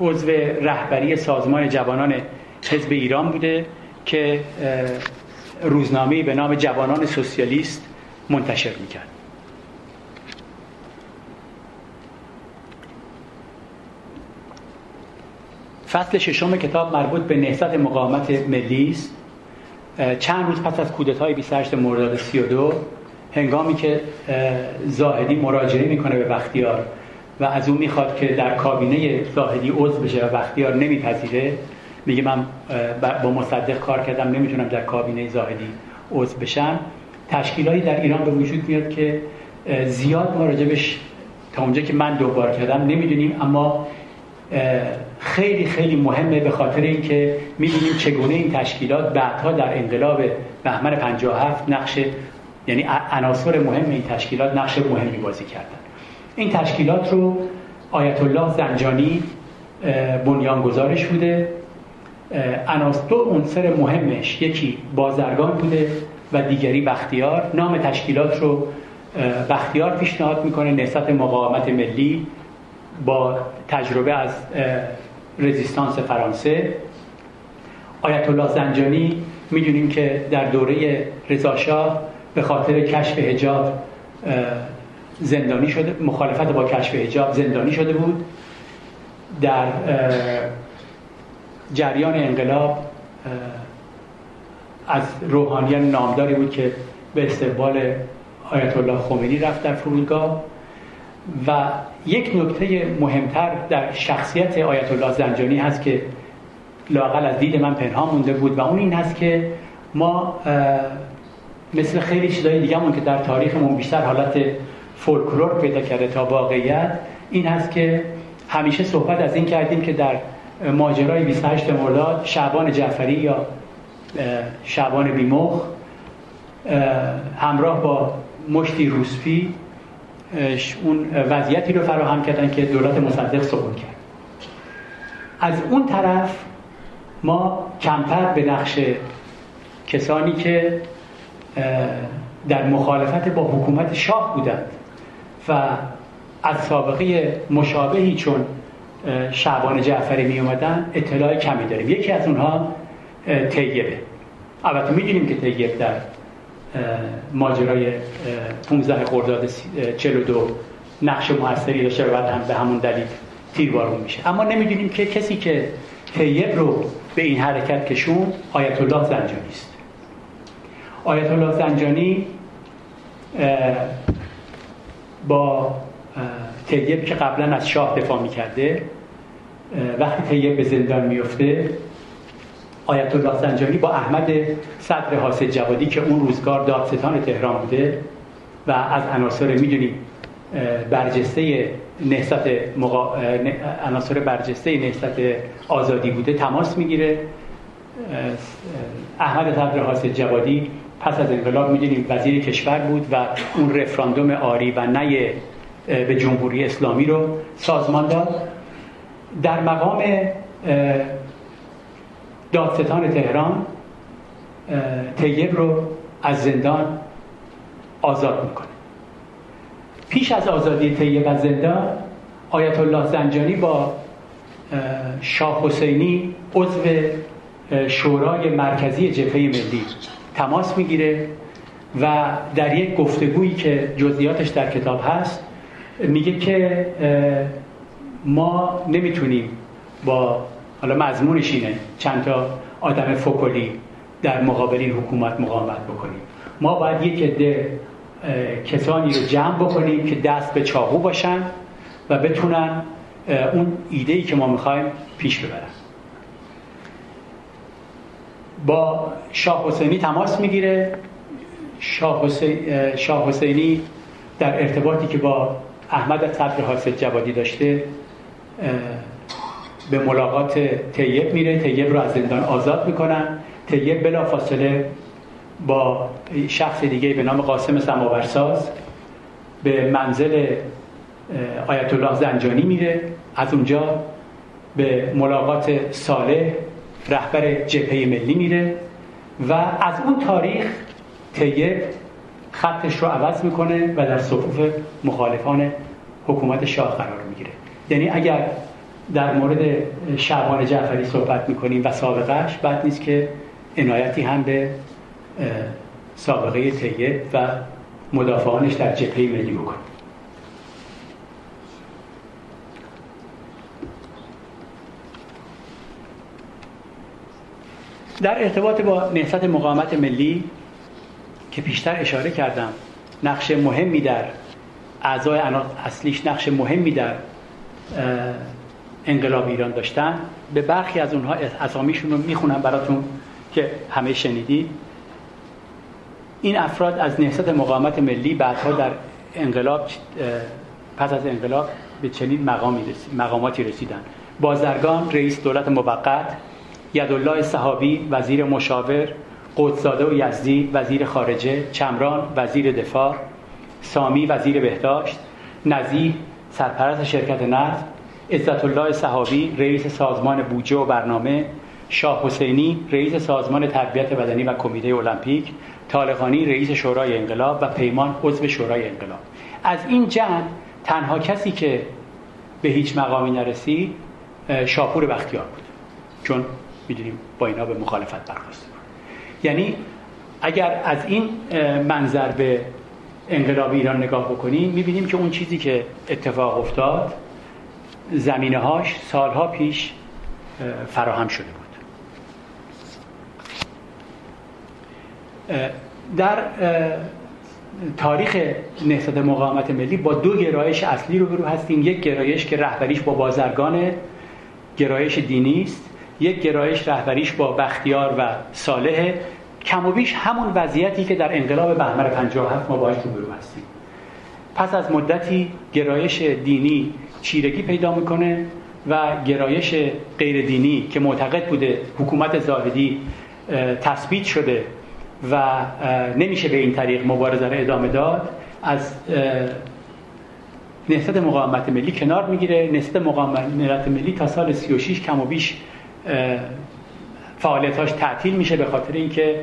عضو رهبری سازمان جوانان حزب ایران بوده که روزنامه به نام جوانان سوسیالیست منتشر می‌کرد. فصل ششم کتاب مربوط به نهضت مقاومت ملی است. چند روز پس از کودتای 28 مرداد 32 هنگامی که زاهدی مراجعه می‌کنه به بختیار و از اون می‌خواد که در کابینه زاهدی عضو بشه و بختیار نمیپذیره. میگه من با مصدق کار کردم نمی‌تونم در کابینه زاهدی عضو بشم. تشکیلایی در ایران به وجود میاد که زیاد ما راجبش تا اونجا که من دوبار کردم نمی‌دونیم. اما خیلی خیلی مهمه به خاطر اینکه می‌بینیم چگونه این تشکیلات بعدها در انقلاب بهمن 57 نقش یعنی عناصر مهم این تشکیلات نقش مهمی بازی کردن. این تشکیلات رو آیت الله زنجانی بنیانگذارش بوده. دو عنصر مهمش یکی بازرگان بوده و دیگری بختیار. نام تشکیلات رو بختیار پیشنهاد می‌کنه نهضت مقاومت ملی با تجربه از رزیستانس فرانسه. آیت الله زنجانی می‌دونیم که در دوره رضاشاه به خاطر کشف حجاب زندانی شده مخالفت با کشف حجاب زندانی شده بود. در جریان انقلاب از روحانیان نامداری بود که به استقبال آیت الله خمینی رفت در فرودگاه. و یک نکته مهمتر در شخصیت آیت الله زنجانی هست که لاقل از دید من پنهان مونده بود و اون این هست که ما مثل خیلی چیزای دیگه که در تاریخمون بیشتر حالت فولکلور پیدا کرده تا واقعیت این هست که همیشه صحبت از این کردیم که در ماجرای 28 مرداد شعبان جعفری یا شعبان بیمخ همراه با مشتی روسفی اون وضعیتی رو فراهم کردن که دولت مصدق سقوط کرد. از اون طرف ما کمتر به نقش کسانی که در مخالفت با حکومت شاه بودند و از سابقه مشابهی چون شعبان جعفری می اومدن اطلاع کمی داریم. یکی از اونها طیبه. البته می‌دونیم که طیب در ماجرای 15 خرداد 42 نقش موثری داشته و هم به همون دلیل تیربارون میشه. اما نمی‌دونیم که کسی که طیب رو به این حرکت کشون آیت الله زنجانی است. آیت الله زنجانی با طیب که قبلا از شاه دفاع می‌کرده وقتی طیب به زندان میفته آیت الله زنجانی با احمد صدر حاسد جوادی که اون روزگار دادستان تهران بوده و از عناصر می‌دونیم برجسته نهضت مقا... عناصر برجسته نهضت آزادی بوده تماس می‌گیره. احمد صدر حاسد جوادی پس از انقلاب می‌دونیم وزیر کشور بود و اون رفراندوم آری و نه به جمهوری اسلامی رو سازمان داد. در مقام دادستان تهران طیب رو از زندان آزاد می‌کنه. پیش از آزادی طیب از زندان آیت الله زنجانی با شاه حسینی عضو شورای مرکزی جبهه ملی تماس می‌گیره و در یک گفتگویی که جزئیاتش در کتاب هست میگه که ما نمی‌تونیم با حالا مضمونش اینه چند تا آدم فکلی در مقابل این حکومت مقاومت بکنیم. ما باید یک عده کسانی رو جمع بکنیم که دست به چاقو باشن و بتونن اون ایده ای که ما می‌خوایم پیش ببرن. با شاه حسینی تماس می‌گیره. شاه, حسینی در ارتباطی که با احمد صدر حاسد جوادی داشته به ملاقات طیب میره. طیب رو از زندان آزاد می‌کنن. طیب بلا فاصله با شخص دیگه به نام قاسم سماورساز به منزل آیت الله زنجانی میره. از اونجا به ملاقات صالح رهبر جبهه ملی میره و از اون تاریخ طیب خطش رو عوض می‌کنه و در صفوف مخالفان حکومت شاه قرار می‌گیره. یعنی اگر در مورد شعبان جعفری صحبت می‌کنیم و سابقهش بعد نیست که عنایتی هم به سابقه طیب و مدافعانش در جبهه ملی بکنیم در ارتباط با نهضت مقاومت ملی که پیشتر اشاره کردم نقش مهمی در اعضای اصلیش نقش مهمی در انقلاب ایران داشتن. به برخی از اونها اسامیشون رو می‌خونم براتون که همه شنیدی این افراد از نهضت مقاومت ملی بعدها در انقلاب پس از انقلاب به چنین مقامی مقاماتی رسیدن. بازرگان رئیس دولت موقت یدالله صحابی وزیر مشاور قدسزاده و یزدی وزیر خارجه چمران وزیر دفاع سامی وزیر بهداشت نزیح سرپرست شرکت نفت عزت الله صحابی رئیس سازمان بودجه و برنامه شاه حسینی رئیس سازمان تربیت بدنی و کمیته المپیک طالقانی رئیس شورای انقلاب و پیمان عضو شورای انقلاب. از این جمع تنها کسی که به هیچ مقامی نرسید شاپور بختیار بود. چون می‌دونیم با اینا به مخالفت برخواست یعنی اگر از این منظر به انقلاب ایران نگاه بکنیم می‌بینیم که اون چیزی که اتفاق افتاد زمینه هاش سالها پیش فراهم شده بود. در تاریخ نهضت مقاومت ملی با دو گرایش اصلی رو برو هستیم. یک گرایش که رهبریش با بازرگان گرایش دینی است. یک گرایش رهبریش با بختیار و صالح. کم و بیش همون وضعیتی که در انقلاب بهمن 57 ما باهاش روبرو هستیم. پس از مدتی گرایش دینی چیرگی پیدا می‌کنه و گرایش غیر دینی که معتقد بوده حکومت زاهدی تثبیت شده و نمیشه به این طریق مبارزه را ادامه داد از نهضت مقاومت ملی کنار می‌گیره. نهضت مقاومت ملی تا سال 36 کم و بیش فعالیتاش تعطیل میشه به خاطر اینکه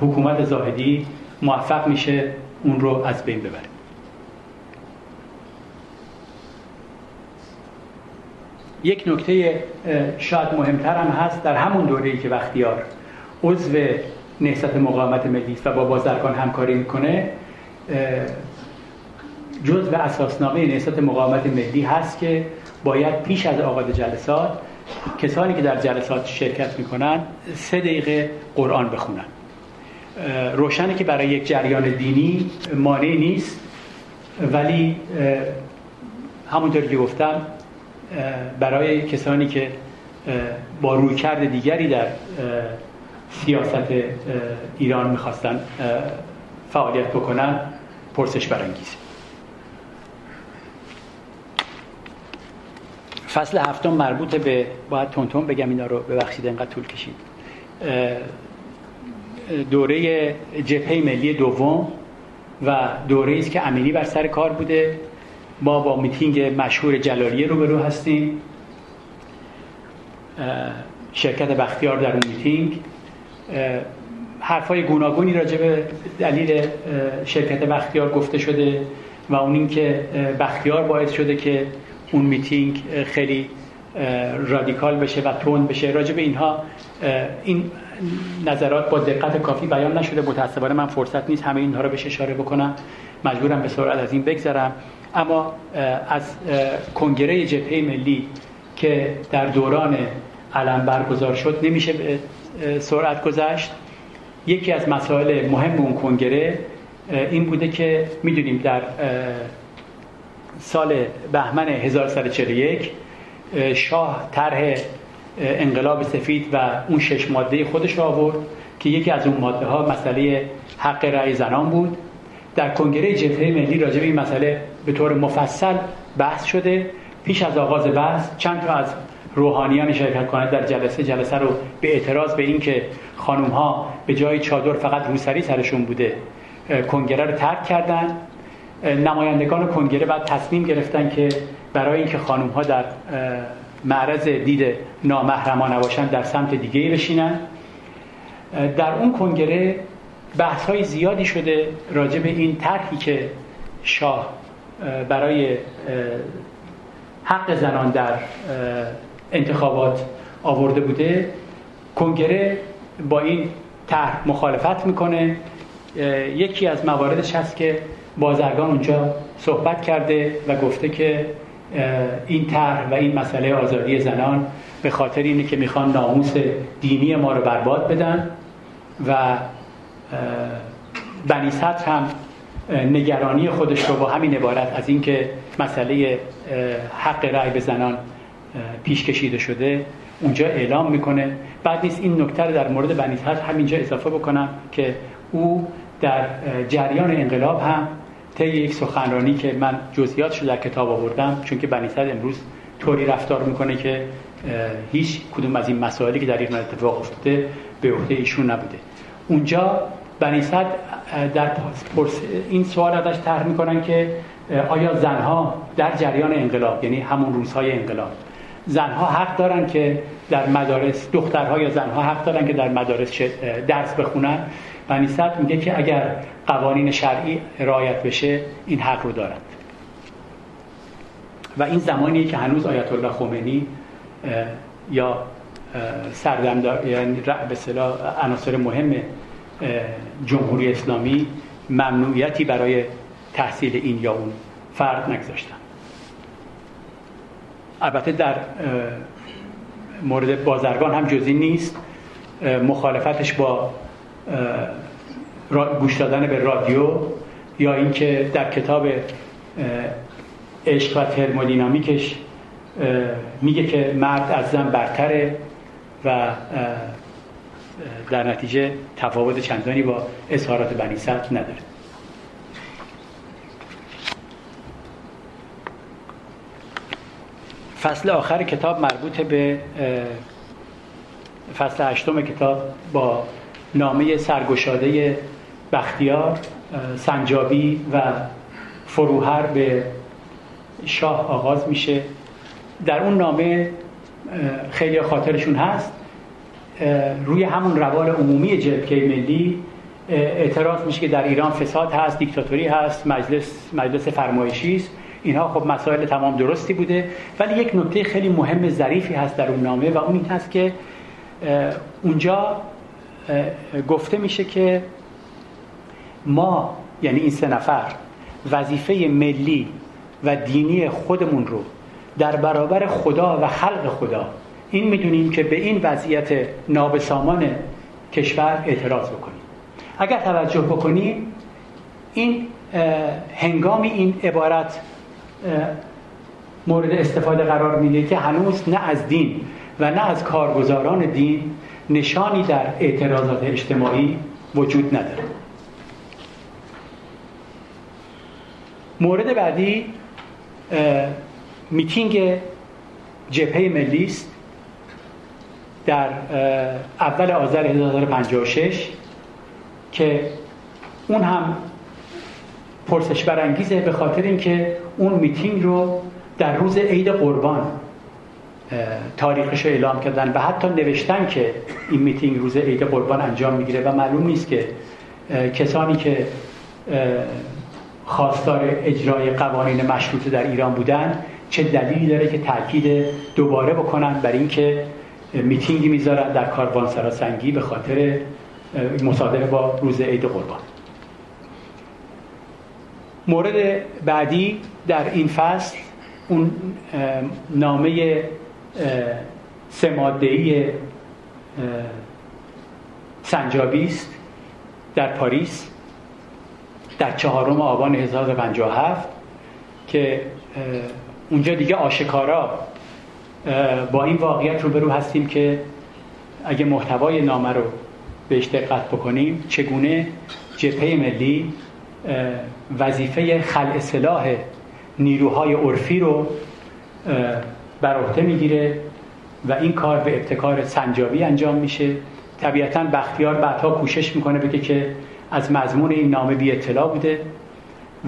حکومت زاهدی موفق میشه اون رو از بین ببره. یک نکته شاید مهمتر هم هست در همون دوره‌ای که وقتیار عضو نهضت مقاومت ملی و با بازرگان همکاری می‌کنه جزء اساسنامه نهضت مقاومت ملی هست که باید پیش از آغاز جلسات کسانی که در جلسات شرکت می‌کنن سه دقیقه قرآن بخونن. روشنه که برای یک جریان دینی مانع نیست ولی همونطور که گفتم برای کسانی که با رویکرد دیگری در سیاست ایران می‌خواستن فعالیت بکنن پرسش برانگیزه. فصل هفتم مربوط به باید تونتون بگم اینا رو ببخشید انقدر طول کشید. دوره جبهه ملی دوم و دوره است که امینی بر سر کار بوده. ما با میتینگ مشهور جلالیه رو برو هستیم. شرکت بختیار در میتینگ. حرفای گوناگونی راجع به دلیل شرکت بختیار گفته شده و اون اینکه بختیار باعث شده که اون میتینگ خیلی رادیکال بشه و تند بشه. راجع به اینها این نظرات با دقت کافی بیان نشده. متاسفانه من فرصت نیست همه اینها رو بهش اشاره بکنم. مجبورم به سرعت از این بگذرم. اما از کنگره جبهه ملی که در دوران علم برگزار شد نمیشه به سرعت گذشت. یکی از مسائل مهم اون کنگره این بوده که می‌دونیم در سال بهمن 1141 شاه طرح انقلاب سفید و اون شش ماده خودش آورد که یکی از اون ماده ها مسئله حق رأی زنان بود. در کنگره جبهه ملی راجع به این مسئله به طور مفصل بحث شده. پیش از آغاز بحث چند تا از روحانیان شرکت کنند در جلسه جلسه رو به اعتراض به اینکه خانم ها به جای چادر فقط روسری سرشون بوده کنگره رو ترک کردن. نمایندگان کنگره بعد تصمیم گرفتن که برای اینکه خانم ها در معرض دید نامحرما نباشن در سمت دیگه بشینن. در اون کنگره بحث های زیادی شده راجع به این طرحی که شاه برای حق زنان در انتخابات آورده بوده. کنگره با این طرح مخالفت می‌کنه. یکی از مواردش هست که بازرگان اونجا صحبت کرده و گفته که این طرح و این مسئله آزادی زنان به خاطر اینه که می‌خوان ناموس دینی ما رو برباد بدن و بنی هم نگرانی خودش رو با همین عبارت از اینکه مسئله حق رأی به زنان پیش کشیده شده اونجا اعلام می‌کنه. بعد نیست این نکته در مورد بنی همینجا اضافه بکنم که او در جریان انقلاب هم طی یک سخنرانی که من جزئیاتش در کتاب آوردم چون که بنی امروز طوری رفتار می‌کنه که هیچ کدوم از این مسائلی که در ایران اتفاق افتاده به عهده ایشون نبوده. اونجا بنی در این سوال ازش طرح می‌کنن که آیا زنها در جریان انقلاب یعنی همون روزهای انقلاب زنها حق دارن که در مدارس دخترها یا زنها حق دارن که در مدارس درس بخونن؟ بنی میگه که اگر قوانین شرعی رعایت بشه این حق رو دارند. و این زمانیه که هنوز آیت الله خمینی یا سردمدار یعنی به صلاح عناصر مهم جمهوری اسلامی ممنوعیتی برای تحصیل این یا اون فرد نگذاشتن. البته در مورد بازرگان هم جزی نیست. مخالفتش با گوش دادن به رادیو یا اینکه در کتاب عشق و ترمودینامیکش میگه که مرد از زن برتره و در نتیجه تفاوت چندانی با اظهارات بنی نداره. فصل آخر کتاب مربوط به فصل هشتم کتاب با نامه سرگشاده بختیار سنجابی و فروهر به شاه آغاز میشه. در اون نامه خیلی خاطرشون هست. روی همون روال عمومی جبهه ملی اعتراض میشه که در ایران فساد هست دیکتاتوری هست مجلس مجلس فرمایشی است. اینها خب مسائل تمام درستی بوده. ولی یک نکته خیلی مهم ظریفی هست در اون نامه و اون این هست که اونجا گفته میشه که ما یعنی این سه نفر وظیفه ملی و دینی خودمون رو در برابر خدا و خلق خدا این می‌دونیم که به این وضعیت نابسامان کشور اعتراض بکنیم. اگر توجه بکنیم این هنگامی این عبارت مورد استفاده قرار میده که هنوز نه از دین و نه از کارگزاران دین نشانی در اعتراضات اجتماعی وجود نداره. مورد بعدی میتینگ جبهه ملی است در اول آذر 1956 که اون هم پرسش برانگیزه به خاطر اینکه اون میتینگ رو در روز عید قربان تاریخش رو اعلام کردن و حتی نوشتن که این میتینگ روز عید قربان انجام می‌گیره و معلوم نیست که کسانی که خواستار اجرای قوانین مشروطه در ایران بودن چه دلیلی داره که تاکید دوباره بکنن بر اینکه میتینگی می‌ذارن در کاروان سنگی به خاطر مصادره با روز عید قربان. مورد بعدی در این فصل اون نامه سمادهی سنجابی است در پاریس. در چهارم آبان 1057 که اونجا دیگه آشکارا با این واقعیت روبرو هستیم که اگه محتوای نامه رو بهش دقت بکنیم چگونه جبهه ملی وظیفه خلع سلاح نیروهای عرفی رو بر عهده می‌گیره و این کار به ابتکار سنجابی انجام میشه. طبیعتا بختیار بعدها کوشش می‌کنه بگه که از مضمون این نامه بی اطلاع بوده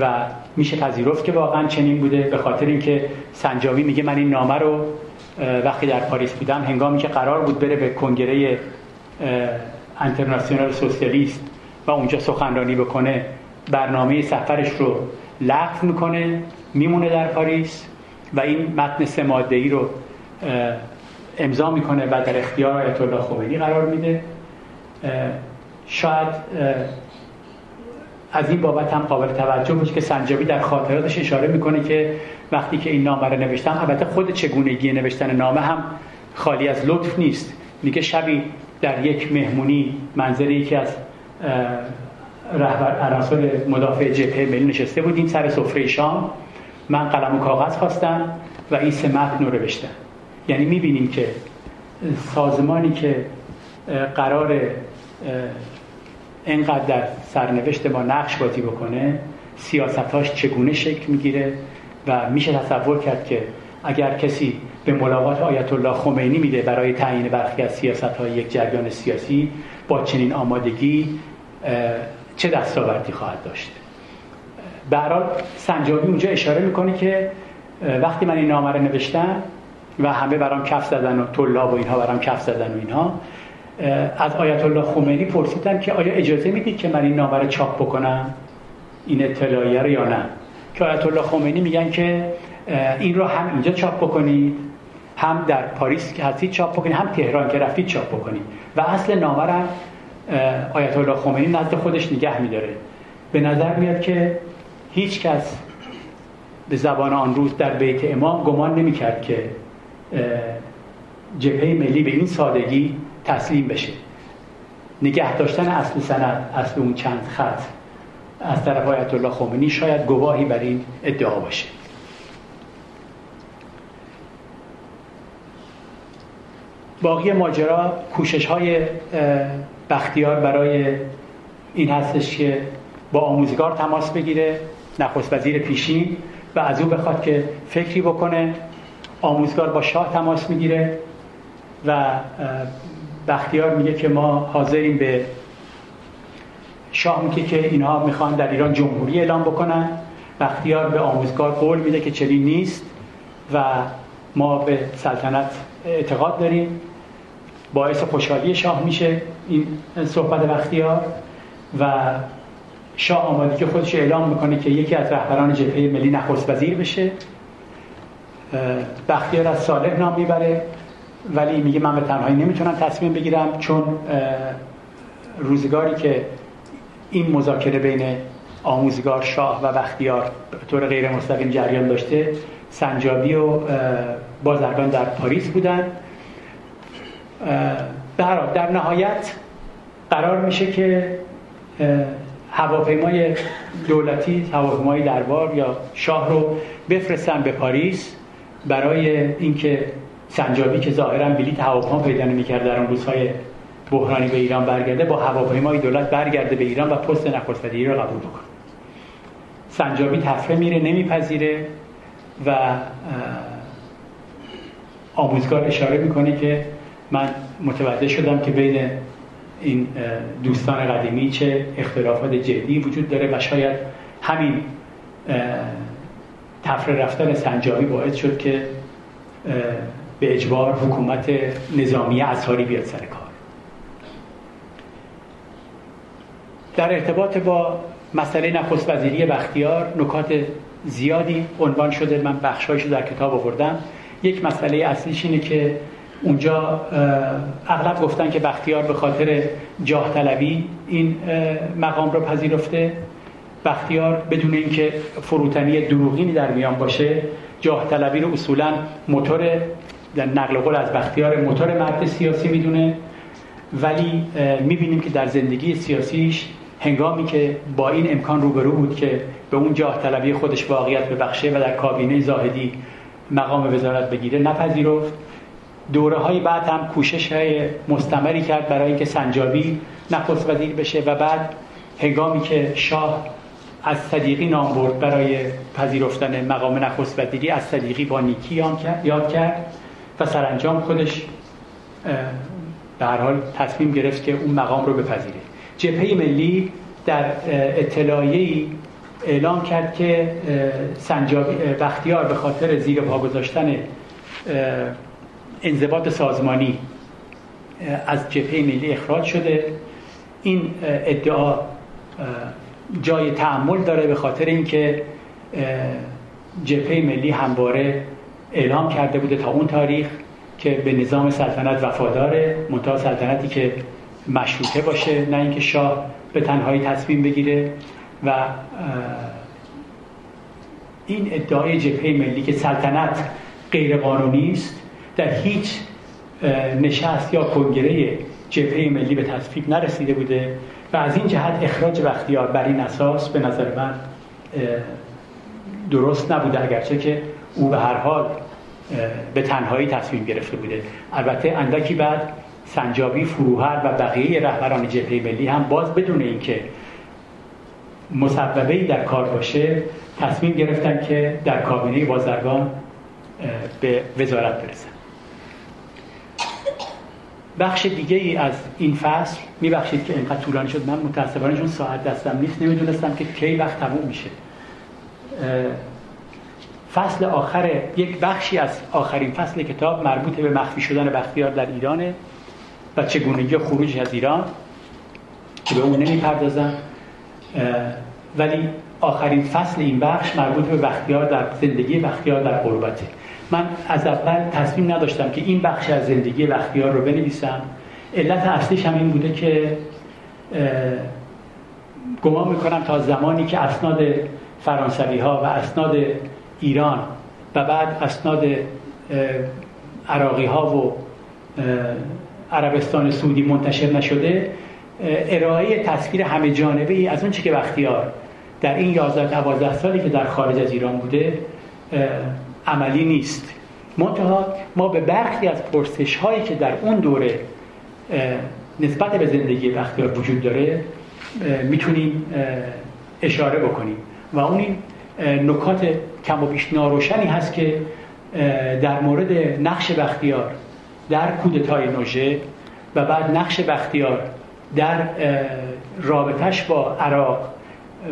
و میشه پذیرفت که واقعا چنین بوده به خاطر اینکه سنجابی میگه من این نامه رو وقتی در پاریس بودم هنگامی که قرار بود بره به کنگره انترناسیونال سوسیالیست و اونجا سخنرانی بکنه برنامه سفرش رو لغو می‌کنه میمونه در پاریس و این متن سه ای رو امضا می‌کنه و در اختیار آیت الله خمینی قرار میده. شاید از این بابت هم قابل توجه باشه که سنجابی در خاطراتش اشاره می‌کنه که وقتی که این نامه رو نوشتم البته خود چگونگی نوشتن نامه هم خالی از لطف نیست. میگه شبی در یک مهمونی منظری یکی از رهبر عناصر مدافع جبهه ملی نشسته بودیم سر سفره شام من قلم و کاغذ خواستم و این سه متن رو نوشتم. یعنی می‌بینیم که سازمانی که قرار اینقدر در سرنوشت ما نقش بازی بکنه سیاستاش چگونه شکل می‌گیره و میشه تصور کرد که اگر کسی به ملاقات آیت الله خمینی میده برای تعیین برخی از سیاست های یک جریان سیاسی با چنین آمادگی چه دستاوردی خواهد داشت؟ به سنجابی اونجا اشاره می‌کنه که وقتی من این نامه رو نوشتم و همه برام کف زدن و طلاب و اینها برام کف زدن و اینها از آیت الله خمینی پرسیدم که آیا اجازه می‌دید که من این نامه رو چاپ بکنم؟ این اطلاعیه رو یا نه؟ که آیت الله خمینی میگن که این رو هم اینجا چاپ بکنید هم در پاریس که هستید چاپ بکنید هم تهران که رفتید چاپ بکنید. و اصل نامه رو آیت الله خمینی نزد خودش نگه میداره. به نظر میاد که هیچ کس به زبان آن روز در بیت امام گمان نمی‌کرد که جبهه ملی به این سادگی تسلیم بشه. نگه داشتن اصل سند اصل اون چند خط از طرف آیت الله خمینی شاید گواهی بر این ادعا باشه. باقی ماجرا کوشش های بختیار برای این هستش که با آموزگار تماس بگیره نخست وزیر پیشین و از او بخواد که فکری بکنه. آموزگار با شاه تماس می‌گیره و بختیار میگه که ما حاضریم به شاه میگه که اینها می‌خوان در ایران جمهوری اعلام بکنن. بختیار به آموزگار قول میده که چنین نیست و ما به سلطنت اعتقاد داریم. باعث خوشحالی شاه میشه این صحبت بختیار و شاه آمادگی خودش اعلام می‌کنه که یکی از رهبران جبهه ملی نخست وزیر بشه بختیار از صالح نام می‌بره. ولی میگه من به تنهایی نمی‌تونم تصمیم بگیرم چون روزگاری که این مذاکره بین آموزگار شاه و بختیار به طور غیر مستقیم جریان داشته سنجابی و بازرگان در پاریس بودن. در نهایت قرار میشه که هواپیمای دولتی هواپیمای دربار یا شاه رو بفرستن به پاریس برای اینکه سنجابی که ظاهرا بلیت هواپیما پیدا نمی‌کرد در اون روزهای بحرانی به ایران برگرده با هواپیمای دولت برگرده به ایران و پست نخست رو قبول بکنه. سنجابی تفره میره نمیپذیره و آموزگار اشاره می‌کنه که من متوجه شدم که بین این دوستان قدیمی چه اختلافات جدی وجود داره و شاید همین تفره رفتن سنجابی باعث شد که به اجبار حکومت نظامی اصحاری بیاد سر کار. در ارتباط با مسئله نخست وزیری بختیار نکات زیادی عنوان شده. من بخشایشو در کتاب آوردم. یک مسئله اصلیش اینه که اونجا اغلب گفتن که بختیار به خاطر جاه طلبی این مقام رو پذیرفته. بختیار بدون اینکه فروتنی دروغینی در میان باشه جاه طلبی رو اصولا موتور نقل قول از بختیار موتور مرد سیاسی می‌دونه. ولی می‌بینیم که در زندگی سیاسیش هنگامی که با این امکان روبرو بود که به اون جاه طلبی خودش واقعیت ببخشه و در کابینه زاهدی مقام وزارت بگیره نپذیرفت. دوره های بعد هم کوشش های مستمری کرد برای اینکه سنجابی نخست وزیر بشه و بعد هنگامی که شاه از صدیقی نام برد برای پذیرفتن مقام نخست وزیری از صدیقی با نیکی یاد کرد. و سرانجام خودش به هر حال تصمیم گرفت که اون مقام رو بپذیره. جبهه ملی در اطلاعیه‌ای اعلام کرد که سنجابی بختیار به خاطر زیر پا گذاشتن انضباط سازمانی از جبهه ملی اخراج شده. این ادعا جای تعمل داره به خاطر اینکه جبهه ملی همواره اعلام کرده بوده تا اون تاریخ که به نظام سلطنت وفاداره منتها سلطنتی که مشروطه باشه نه اینکه شاه به تنهایی تصمیم بگیره. و این ادعای جبهه ملی که سلطنت غیر قانونی است در هیچ نشست یا کنگره جبهه ملی به تصویب نرسیده بوده. و از این جهت اخراج بختیار بر این اساس به نظر من درست نبوده. اگرچه که او به هر حال به تنهایی تصمیم گرفته بوده. البته اندکی بعد سنجابی فروهر و بقیه رهبران جبهه ملی هم باز بدون اینکه مصوبه در کار باشه تصمیم گرفتن که در کابینه بازرگان به وزارت برسم بخش دیگه ای از این فصل میبخشید که اینقدر طولانی شد. من متاسفانه چون ساعت دستم نیست نمی‌دونستم که کی وقت تموم میشه. فصل آخر یک بخشی از آخرین فصل کتاب مربوط به مخفی شدن بختیار در ایرانه و چگونگی خروج از ایران که به اون نمی‌پردازم. ولی آخرین فصل این بخش مربوط به بختیار در زندگی بختیار در قربته من از اول تصمیم نداشتم که این بخش از زندگی بختیار رو بنویسم. علت اصلیش هم این بوده که گمان می‌کنم تا زمانی که اسناد فرانسوی ها و اسناد ایران و بعد اسناد عراقی ها و عربستان سعودی منتشر نشده ارائه تصویر همه جانبه ای از اون که بختیار در این 11 12 سالی که در خارج از ایران بوده عملی نیست. منتها ما به برخی از پرسش هایی که در اون دوره نسبت به زندگی بختیار وجود داره می‌تونیم اشاره بکنیم. و اون نکات کم و بیش ناروشنی هست که در مورد نقش بختیار در کودتای نوژه و بعد نقش بختیار در رابطش با عراق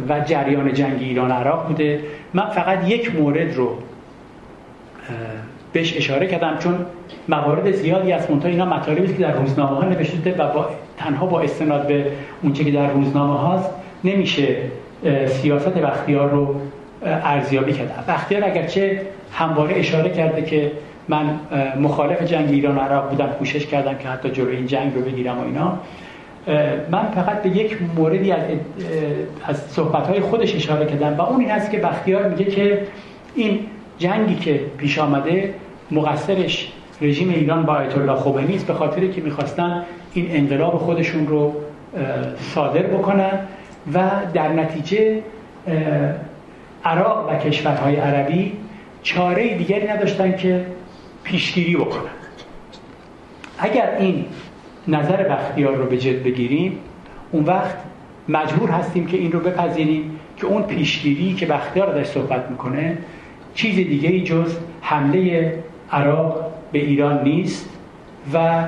و جریان جنگ ایران عراق بوده. من فقط یک مورد رو بهش اشاره کردم چون موارد زیادی از منتها اینا مطالبی که در روزنامه ها نوشته و با تنها با استناد به اونچه که در روزنامه هاست نمیشه سیاست بختیار رو ارزیابی کرد بختیار اگرچه همواره اشاره کرده که من مخالف جنگ ایران و عراق بودم کوشش کردم که حتی جلوی این جنگ رو بگیرم و اینا. من فقط به یک موردی از از صحبت‌های خودش اشاره کردم و اون این هست که بختیار میگه که این جنگی که پیش آمده مقصرش رژیم ایران با آیت الله خمینی است به خاطری که می‌خواستن این انقلاب خودشون رو صادر بکنن و در نتیجه عراق و کشورهای عربی چاره دیگری نداشتن که پیشگیری بکنن. اگر این نظر بختیار رو به جد بگیریم اون وقت مجبور هستیم که این رو بپذیریم که اون پیشگیری که بختیار داشت صحبت می‌کنه چیز دیگه ای جز حمله عراق به ایران نیست و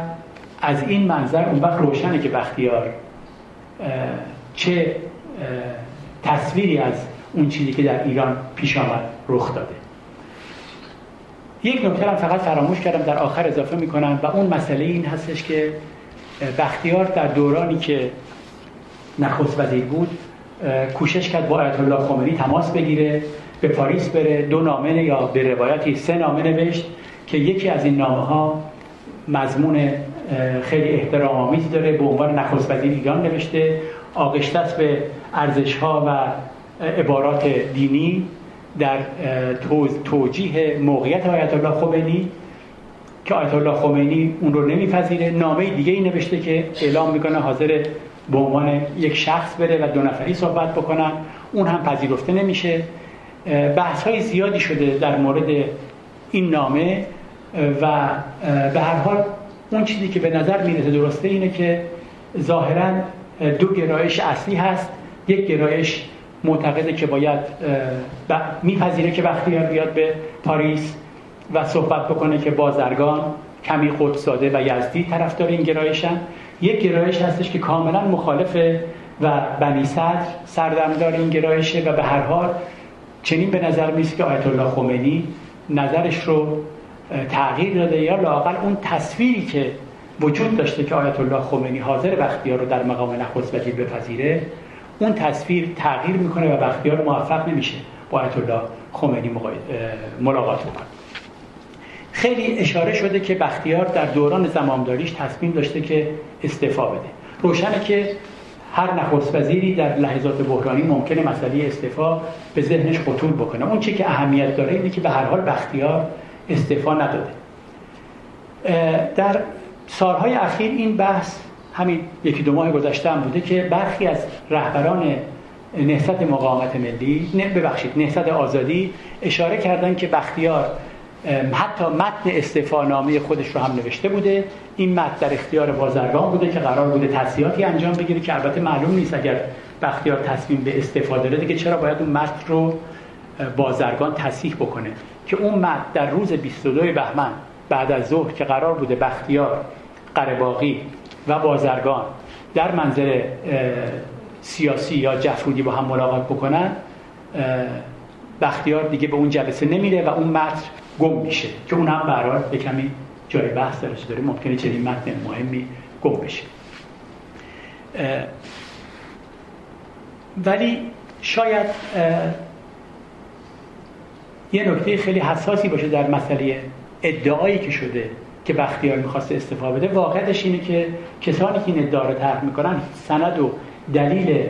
از این منظر اون وقت روشنه که بختیار چه تصویری از اون چیزی که در ایران پیش آمد رخ داده. یک نکته فقط فراموش کردم در آخر اضافه می‌کنم و اون مسئله این هستش که بختیار در دورانی که نخست وزیر بود کوشش کرد با آیت الله خمینی تماس بگیره به پاریس بره دو نامه یا به روایتی سه نامه نوشت که یکی از این نامه ها مضمون خیلی احترام آمیز داره به عنوان نخست وزیر ایران نوشته. آغشته به ارزش ها و عبارات دینی در توجیه موقعیت آیت الله خمینی که آیت الله خمینی اون رو نمیپذیره. نامه دیگه ای نوشته که اعلام می‌کنه حاضر به عنوان یک شخص بره و دو نفری صحبت بکنن. اون هم پذیرفته نمیشه. بحث های زیادی شده در مورد این نامه. و به هر حال اون چیزی که به نظر می‌رسه درسته اینه که ظاهرا دو گرایش اصلی هست. یک گرایش معتقده که باید میپذیره که بختیار بیاد به پاریس و صحبت بکنه که بازرگان کمی خودساده و یزدی طرفدار این گرایشن. یک گرایش هستش که کاملا مخالفه و بنی صدر سردمدار این گرایشه و به هر حال چنین به نظر میسه که آیت الله خمینی نظرش رو تغییر داده یا لاقل اون تصویری که وجود داشته که آیت الله خمینی حاضر بختیار رو در مقام نخست وزیر بپذیره اون تصویر تغییر می‌کنه و بختیار موفق نمیشه. با الله خمینی ملاقات بکنه خیلی اشاره شده که بختیار در دوران زمامداریش تصمیم داشته که استعفا بده. روشنه که هر نخست وزیری در لحظات بحرانی ممکنه مسئله استعفا به ذهنش خطور بکنه. اون چی که اهمیت داره اینه که به هر حال بختیار استعفا نداده. در سالهای اخیر این بحث همین یکی دو ماه گذشته هم بوده که برخی از رهبران نهضت مقاومت ملی نه ببخشید نهضت آزادی اشاره کردن که بختیار حتی متن استعفانامه خودش رو هم نوشته بوده. این متن در اختیار بازرگان بوده که قرار بوده تصحیحاتی انجام بگیره که البته معلوم نیست اگر بختیار تصمیم به استفاده داره دیگه چرا باید اون متن رو بازرگان تصحیح بکنه. که اون مد در روز 22 بهمن بعد از ظهر که قرار بوده بختیار قرباقی و بازرگان در منظر سیاسی یا جفرودی با هم ملاقات بکنن بختیار دیگه به اون جلسه نمیره و اون متن گم میشه که اون هم برای به کمی جای بحث درش داره ممکنه چنین متن مهمی گم بشه. ولی شاید یه نکته خیلی حساسی باشه در مسئله ادعایی که شده. که بختیار می‌خواسته استفاده بده واقعش اینه که کسانی که این ادعا رو طرح می‌کنن سند و دلیل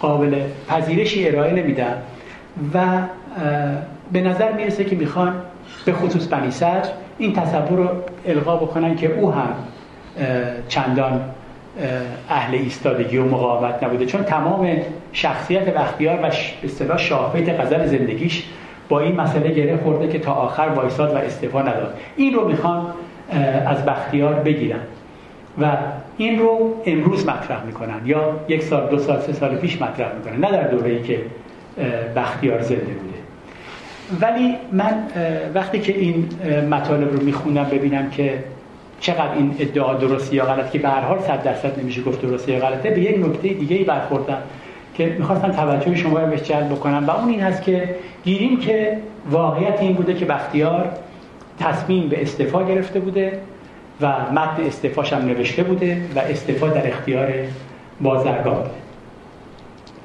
قابل پذیرشی ارائه نمیدن و به نظر می‌رسه که می‌خوان به خصوص بنی این تصور رو القا بکنن که او هم چندان اهل ایستادگی و مقاومت نبوده. چون تمام شخصیت بختیار و به اصطلاح شاهبیت غزل زندگیش با این مسئله گره خورده که تا آخر وایساد و استعفا نداد. این رو می‌خوان از بختیار بگیرن. و این رو امروز مطرح می‌کنن یا یک سال دو سال سه سال پیش مطرح می‌کنن. نه در دوره‌ای که بختیار زنده بوده. ولی من وقتی که این مطالب رو می‌خونم ببینم که چقدر این ادعا درستی یا غلط که به هر حال صد درصد نمیشه گفت درستی یا غلطه به یک نکته دیگه ای برخوردم. که می‌خواستم توجه شما رو بهش جلب بکنم و اون این هست که گیریم که واقعیت این بوده که بختیار تصمیم به استعفا گرفته بوده و متن استعفاش هم نوشته بوده و استعفا در اختیار بازرگان بوده.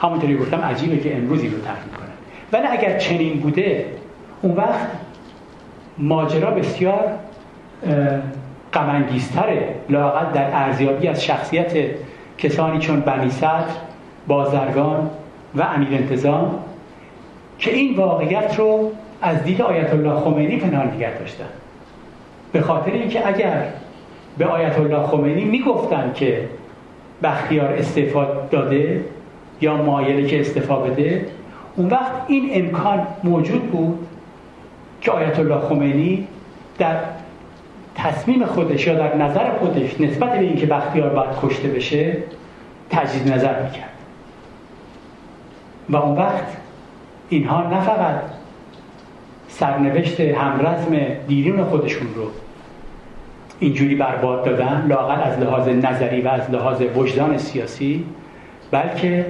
همونطوری گفتم عجیبه که امروز این رو طرح می‌کنن ولی اگر چنین بوده اون وقت ماجرا بسیار غمانگیزتره. لاقل در ارزیابی از شخصیت کسانی چون بنی صدر بازرگان و امیر انتظام که این واقعیت رو از دید آیت الله خمینی پنهان نگه داشتن. به خاطر اینکه اگر به آیت الله خمینی می‌گفتن که بختیار استعفا داده یا مایله که استعفا بده اون وقت این امکان موجود بود که آیت الله خمینی در تصمیم خودش یا در نظر خودش نسبت به اینکه بختیار باید کشته بشه تجدید نظر می‌کرد. و اون وقت اینها نه فقط سرنوشت همرزم دیرین خودشون رو اینجوری برباد دادن لاقل از لحاظ نظری و از لحاظ وجدان سیاسی بلکه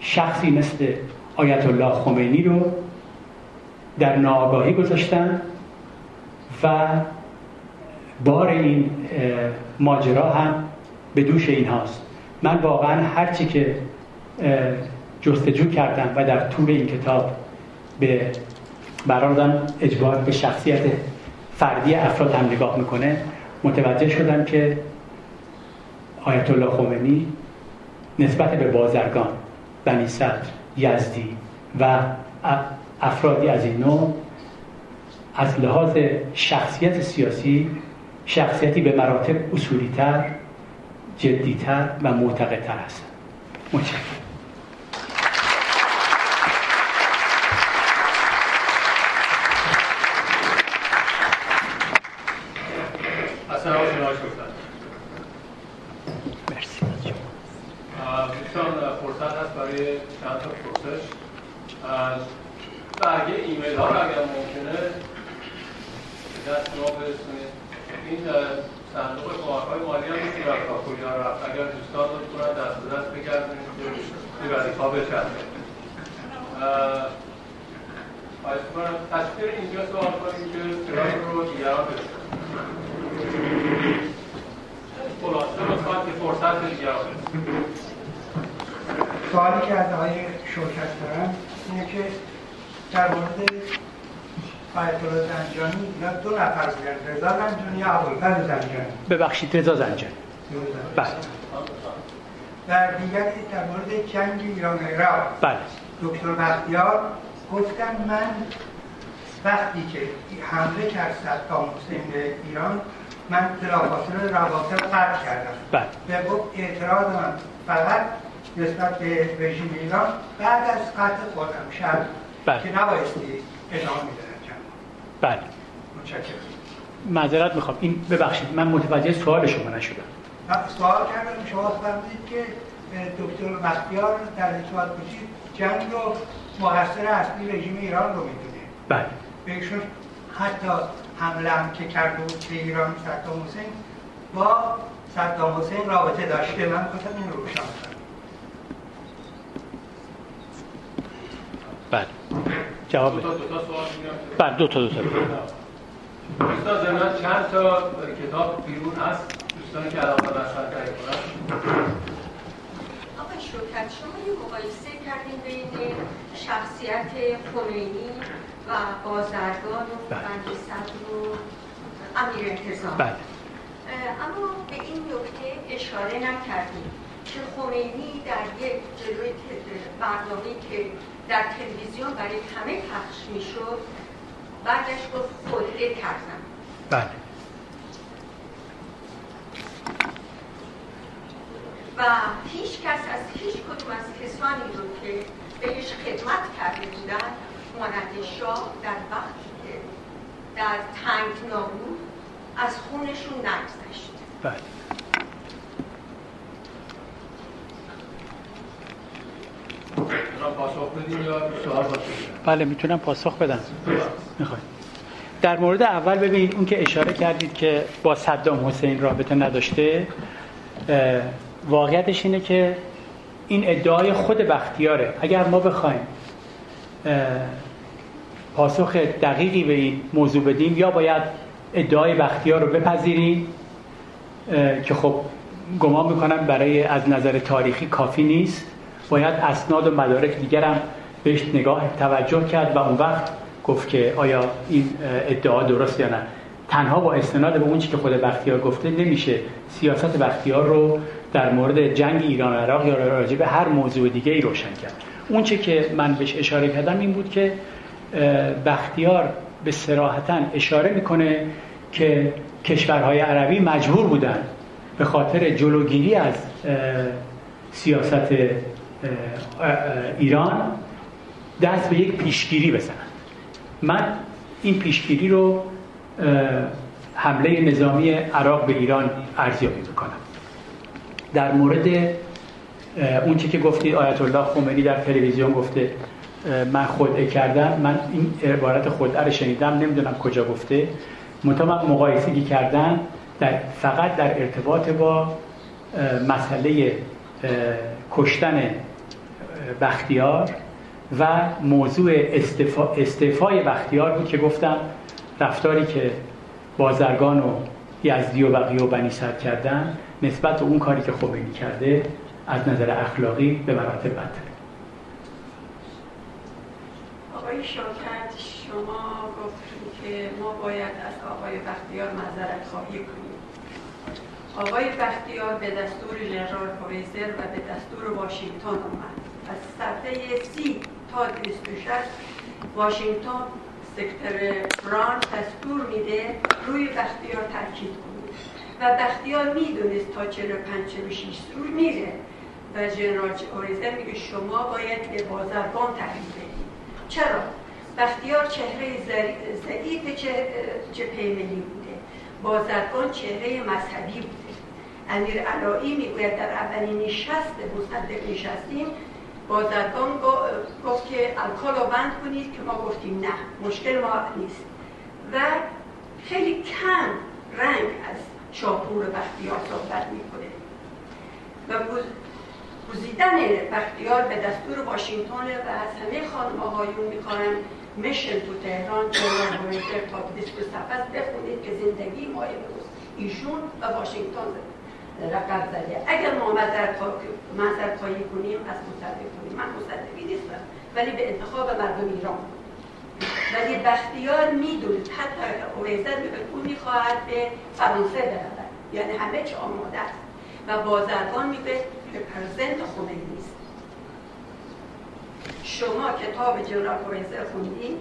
شخصی مثل آیت الله خمینی رو در ناآگاهی گذاشتن و بار این ماجرا هم به دوش اینهاست. من واقعا هرچی که جستجو کردم و در طول این کتاب به برادم اجبار به شخصیت فردی افراد هم نگاه می‌کنه متوجه شدم که آیت الله خمینی نسبت به بازرگان بنی صدر یزدی و افرادی از این نوع از لحاظ شخصیت سیاسی شخصیتی به مراتب اصولیتر جدیتر و معتقدتر هستن. متشکرم. فرصت هست برای چند تا پرسش. برگه ایمیل ها رو اگر ممکنه دست ما برسونید. این صندوق کمک‌های مالی هم میشه رفت کجا رفت. اگر دوستان رو کنن دست به دست بگردونید که وظیفه بچرخه. خواهش کنم. تشکر اینجا سوال کنیم که سرای رو دیگران برسونید خلاصه لطفا که فرصت دیگران سوالی که از آقای شرکت دارم اینه که در مورد آیت الله زنجانی یا دو نفر بودن رضا زنجانی یا ابوالفضل زنجانی. ببخشید رضا زنجانی. بله. در دیگر در مورد جنگ ایران عراق بله. دکتر بختیار گفتن من وقتی که حمله کرد صدام حسین به ایران من بلافاصله روابط قطع کردم. بله. به گفت اعتراض من فقط نسبت به رژیم ایران بعد از قطع خودم شب بله. که نبایستی ادامه می‌دادن بله. معذرت می‌خوام. این ببخشید من متوجه سوال شما نشدم. سوال کردم. شما فرمودید که دکتر بختیار در ارتباط کشید جنگ رو مقصر اصلی رژیم ایران رو می‌دونه. بله. بهشون حتی حمله هم که کرده بود به ایران صدام حسین با صدام حسین رابطه داشته. من خواستم این رو روشن بله. جواب میگم. بله دو تا دو تا. دوستان زمین چند تا کتاب بیرون هست؟ دوستانی که علاقه بر تهیه کنن. آقای شوکت شما یه مقایسه کردین بین شخصیت خمینی و بازرگان و بله. بند صدر و امیر انتظام. بله. اما به این نکته اشاره نکردیم که خمینی در یک جلوی برنامه‌ای که در تلویزیون برای همه پخش می‌شد. بعدش گفت خلقه کردم. بله. و هیچ کس از هیچ کدوم از کسانی رو که بهش خدمت کرده بودن مانند شاه در وقتی که در تنگنا بود از خونشون نگذشت. بله. بله می‌تونم پاسخ بدم. می‌خوای. در مورد اول ببینید اون که اشاره کردید که با صدام حسین رابطه نداشته واقعیتش اینه که این ادعای خود بختیاره. اگر ما بخوایم پاسخ دقیقی به این موضوع بدیم یا باید ادعای بختیار رو بپذیریم که خب گمان می‌کنم برای از نظر تاریخی کافی نیست. باید اسناد و مدارک دیگر هم بهش نگاه توجه کرد و اون وقت گفت که آیا این ادعا درست یا نه. تنها با استناد به اون چی که خود بختیار گفته نمیشه. سیاست بختیار رو در مورد جنگ ایران و عراق یا راجع به هر موضوع دیگه ای روشن کرد. اون چی که من بهش اشاره کردم این بود که بختیار به سراحتا اشاره می‌کنه که کشورهای عربی مجبور بودن به خاطر جلوگیری از سیاست ایران دست به یک پیشگیری بزنن. من این پیشگیری رو حمله نظامی عراق به ایران ارزیابی می‌کنم. در مورد اون چی که گفتید آیت الله خمینی در تلویزیون گفته من خدعه کردم. من این عبارت خدعه رو شنیدم نمی‌دونم کجا گفته. منتها من مقایسگی کردن در فقط در ارتباط با مسئله کشتن بختیار و موضوع استفا... استعفای بختیار بود که گفتم رفتاری که بازرگان و یزدی و بقیه و بنی کردن نسبت به اون کاری که خمینی کرده از نظر اخلاقی به مراتب بدتره. آقای شاکت شما گفتید که ما باید از آقای بختیار معذرت خواهی کنیم. آقای بختیار به دستور ژنرال پویزر و به دستور واشنگتن آمد از صفحه سی تا 26 واشنگتن سکتر بران دستور میده روی بختیار تاکید کنید. و بختیار می‌دونست تا 45 46 روز میره. و ژنرال اوریزر میگه شما باید به بازرگان تحویل بدید. چرا؟ بختیار چهره ضعیف چه, چه پیمنی بوده. بازرگان چهره مذهبی بوده. امیر علایی می‌گوید در اولین نشست مصدق نشستیم بازرگان گفت که الکل رو بند کنید که ما گفتیم نه مشکل ما نیست. و خیلی کم رنگ از شاپور بختیار صحبت می‌کنه. و گز- گزیدن بختیار به دستور واشنگتن و از همه خانم آقایون می‌کنن مشن تو تهران جنرال مویتر تا 27 صفحه بخونید که زندگی روز ایشون و واشنگتن رقم زده. اگر ما معذرت خواهی کنیم از مصدق کنیم. من مصدقی نیستم ولی به انتخاب مردم ایران. ولی بختیار می‌دونید حتی اویزر میگه او می‌خواهد به فرانسه برود. یعنی همه چه آماده است. و بازرگان میگه که پرزنت خمینی است. شما کتاب جنرال اویزر خوندین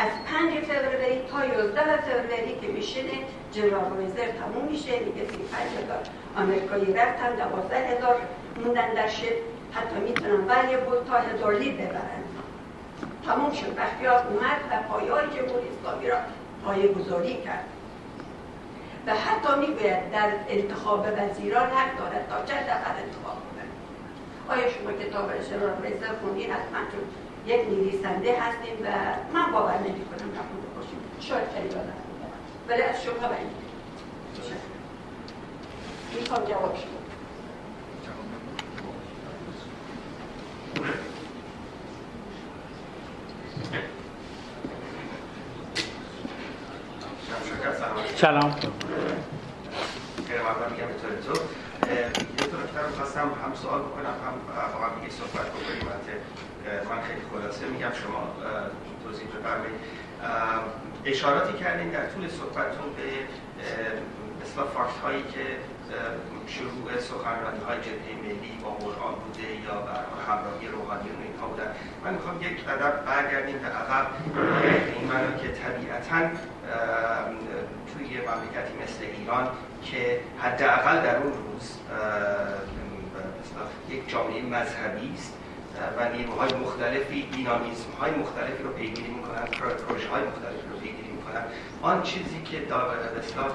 از 5 فوریه تا 11 فوریه که میشینه جنرال اویزر تموم میشه میگه 35 هزار. آمریکایی رفتن 12 هزار موندن در شب. حتی می‌تونن ولی بود تا هزار لیب ببرن. تموم شد. بختیار اومد و پایه های جمهوری اسلامی را پایه گذاری کرد. و حتی می‌گوید در انتخاب وزیران حق دارد تا چند نفر انتخاب کنند. آیا شما کتاب اشرار ریزر خوندین حتما چون یک نویسنده هستیم و من باور نمی کنم نخونده باشیم. شاید خیلی ولی از شما باید می‌خوام جواب شما. سلام. میگم به طور تو. رو خواستم هم سوال بکنم هم واقعا میگه صحبت بکنیم. من خیلی خلاصه میگم شما توضیح بفرمایید. اشاراتی کردین در طول صحبتتون به مثلا فاکت هایی که شروع سخنرانی های جبهه ملی با قرآن بوده یا همراهی روحانیون اینها بودن. من می‌خوام یک قدم برگردیم به عقب. این معنا که طبیعتا توی مملکتی مثل ایران که حداقل در اون روز یک جامعه مذهبی است و نیروهای مختلفی دینامیزم های مختلفی رو پیگیری می‌کنن پروژه های مختلفی رو پیگیری می‌کنن. آن چیزی که در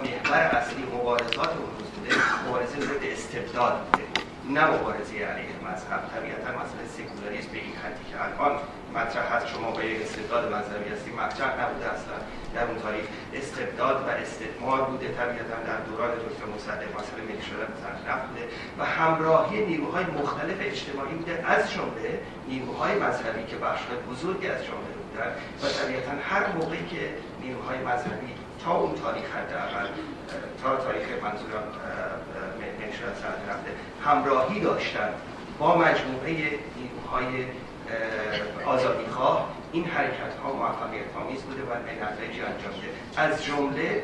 محور اصلی مبارزات اون روز بوده مبارزه ضد استبداد بوده. نه مبارزه علیه مذهب طبیعتا مسئله سکولاریسم به این حدی که الان مطرح هست. شما با یک استبداد مذهبی هستی مطرح نبوده اصلا. در اون تاریخ استبداد و استثمار بوده. طبیعتا در دوران دکتر مصدق مسئله ملی شدن مطرح بوده و همراهی نیروهای مختلف اجتماعی بوده. از جمله نیروهای مذهبی که بخشهای بزرگی از جامعه بودن و طبیعتا هر موقعی که نیروهای مذهبی اون تاریخ حداقل تا تاریخ منظورم منشورت سند رفته همراهی داشتن با مجموعه نیروهای آزادیخواه این حرکت ها موفقیت آمیز بوده و نتایجی انجام ده از جمله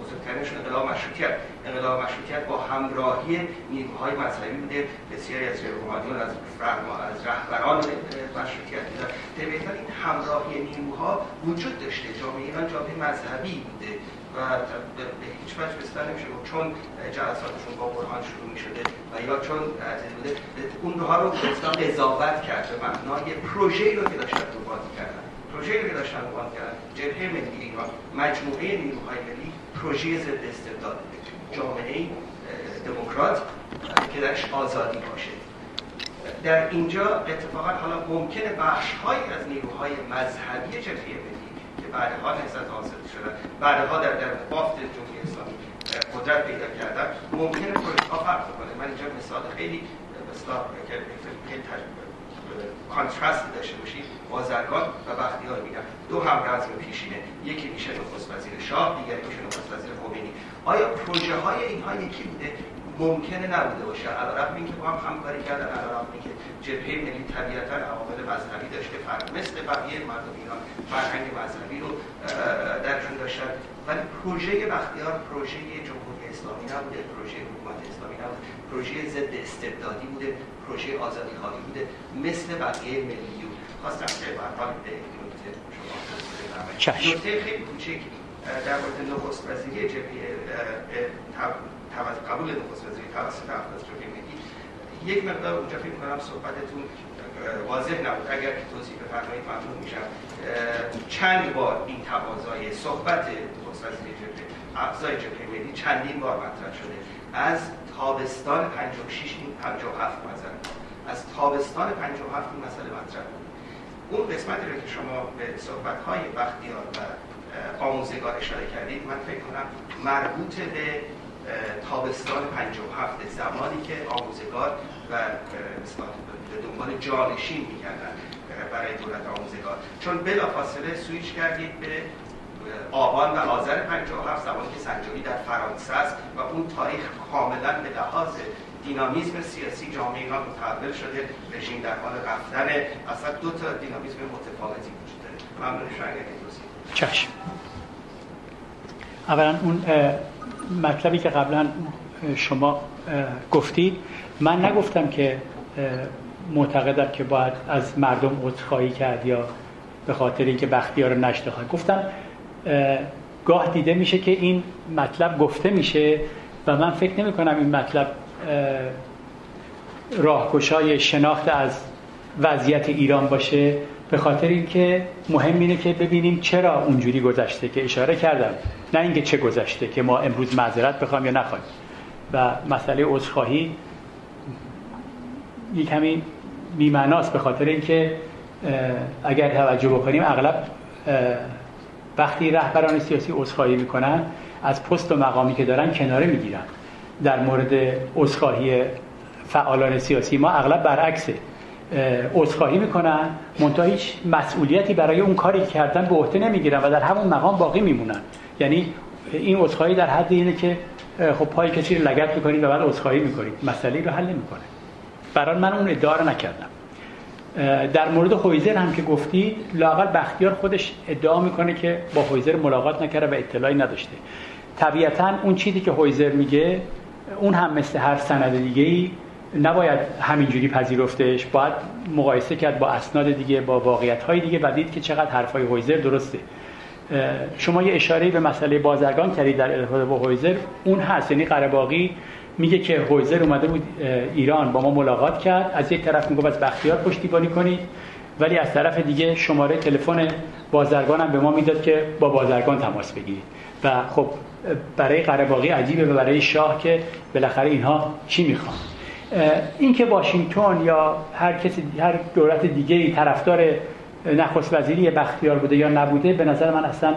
بزرگترینشون انقلاب مشروطیت. انقلاب مشروطیت با همراهی نیروهای مذهبی بوده. بسیاری از روحانیون از از رهبران مشروطیت بودن طبیعتا این همراهی نیروها وجود داشته. جامعه ایران جامعه مذهبی بوده و به هیچ وجه بستر نمیشه چون جلساتشون با قرآن شروع می شده و یا چون بوده اونها رو قضاوت کرد به معنای پروژه‌ای رو که داشتن قربانی کردن. پروژه‌ای رو که داشتن قربانی کردن جبهه ملی ایران مجموعه نیروهای ملی پروژه ضد استبداد جامعه دموکرات که درش آزادی باشه. در اینجا اتفاقا حالا ممکنه بخش از نیروهای مذهبی جبهه ملی که بعدها نهضت حاصل شدن بعدها در در بافت جمهوری اسلامی قدرت پیدا کردن ممکنه پروژه ها فرق کنه من اینجا مثال خیلی مثلا که کانترست داشته باشید. بازرگان و بختیار میگن دو هم رزم پیشینه. یکی میشه نخست وزیر شاه دیگری میشه نخست وزیر خمینی. آیا پروژه های اینها یکی بوده؟ ممکنه نبوده باشه. علیرغم اینکه با هم همکاری کردن. علیرغم اینکه جبهه ملی طبیعتا عوامل مذهبی داشته. فرق مثل بقیه مردم ایران فرهنگ مذهبی رو درشون داشتن. ولی پروژه بختیار پروژه جمهوری اسلامی نبوده. پروژه حکومت اسلامی نبوده. پروژه ضد استبدادی بوده. پروژه آزادی خواهی بوده. مثل بقیه ملیون خواستم که به نکته شما نکته خیلی کوچک در مورد نخست وزیری جبهه قبول نخست وزیری توسط افغان ملی. یک مقدار اونجا فکر کنم صحبتتون واضح نبود. اگر که توضیح بفرمایید ممنون میشم. چند بار این تقاضای صحبت نخست وزیری جبهه افزای جبهه ملی چندین بار مطرح شده. از تابستان 56 این 57 مثلا از تابستان 57 این مسئله مطرح بود. اون قسمتی رو که شما به صحبت های بختیار و آموزگار اشاره کردید من فکر کنم مربوط به تابستان 57 زمانی که آموزگار و به دنبال جانشین می‌کردن برای دولت آموزگار. چون بلافاصله سویچ کردید به آبان و آذر 57 زمانی که سنجابی در فرانسه است و اون تاریخ کاملا به لحاظ دینامیزم سیاسی جامعه ایران متحول شده رژیم در حال رفتن اصلا دو تا دینامیزم متفاوتی وجود داره. ممنون اگر چشم. اولا اون مطلبی که قبلا شما گفتید. من نگفتم که معتقدم که باید از مردم عذرخواهی کرد یا به خاطر اینکه بختیار رو نشته گفتم گاه دیده میشه که این مطلب گفته میشه و من فکر نمی کنم این مطلب راهگشای شناخت از وضعیت ایران باشه به خاطر اینکه مهم اینه که ببینیم چرا اونجوری گذشته که اشاره کردم. نه اینکه چه گذشته که ما امروز معذرت بخوام یا نخوایم. و مسئله عذرخواهی یک کمی بیمعناست به خاطر اینکه اگر توجه بکنیم اغلب وقتی رهبران سیاسی عذرخواهی می‌کنن از پست و مقامی که دارن کناره می‌گیرن. در مورد عذرخواهی فعالان سیاسی. ما اغلب برعکسه. عذرخواهی می‌کنن منتها هیچ مسئولیتی برای اون کاری کردن به عهده نمی‌گیرن و در همون مقام باقی میمونن. یعنی این عذرخواهی در حد اینه که خب پای کسی رو لگت می‌کنید و بعد عذرخواهی می‌کنید. مسئله رو حل نمی‌کنه. برای من اون ادعا رو نکردم. در مورد هویزر هم که گفتی لاقل بختیار خودش ادعا می‌کنه که با هویزر ملاقات نکرده و اطلاعی نداشته. طبیعتا اون چیزی که هویزر میگه اون هم مثل هر سند دیگه ای نباید همینجوری پذیرفتش باید مقایسه کرد با اسناد دیگه با واقعیت های دیگه و دید که چقدر حرفای هویزر درسته. شما یه اشاره به مسئله بازرگان کردید در ارتباط با هویزر. اون هست یعنی قرباقی میگه که هویزر اومده بود ایران با ما ملاقات کرد. از یک طرف میگه از بختیار پشتیبانی کنید ولی از طرف دیگه شماره تلفن بازرگان هم به ما می‌داد که با بازرگان تماس بگیرید. و خب برای قرباقی عجیبه و برای شاه که بالاخره اینها چی می‌خوان؟ اینکه واشنگتن یا هر کسی هر دولت دیگه ای طرفدار نخست وزیری بختیار بوده یا نبوده به نظر من اصلا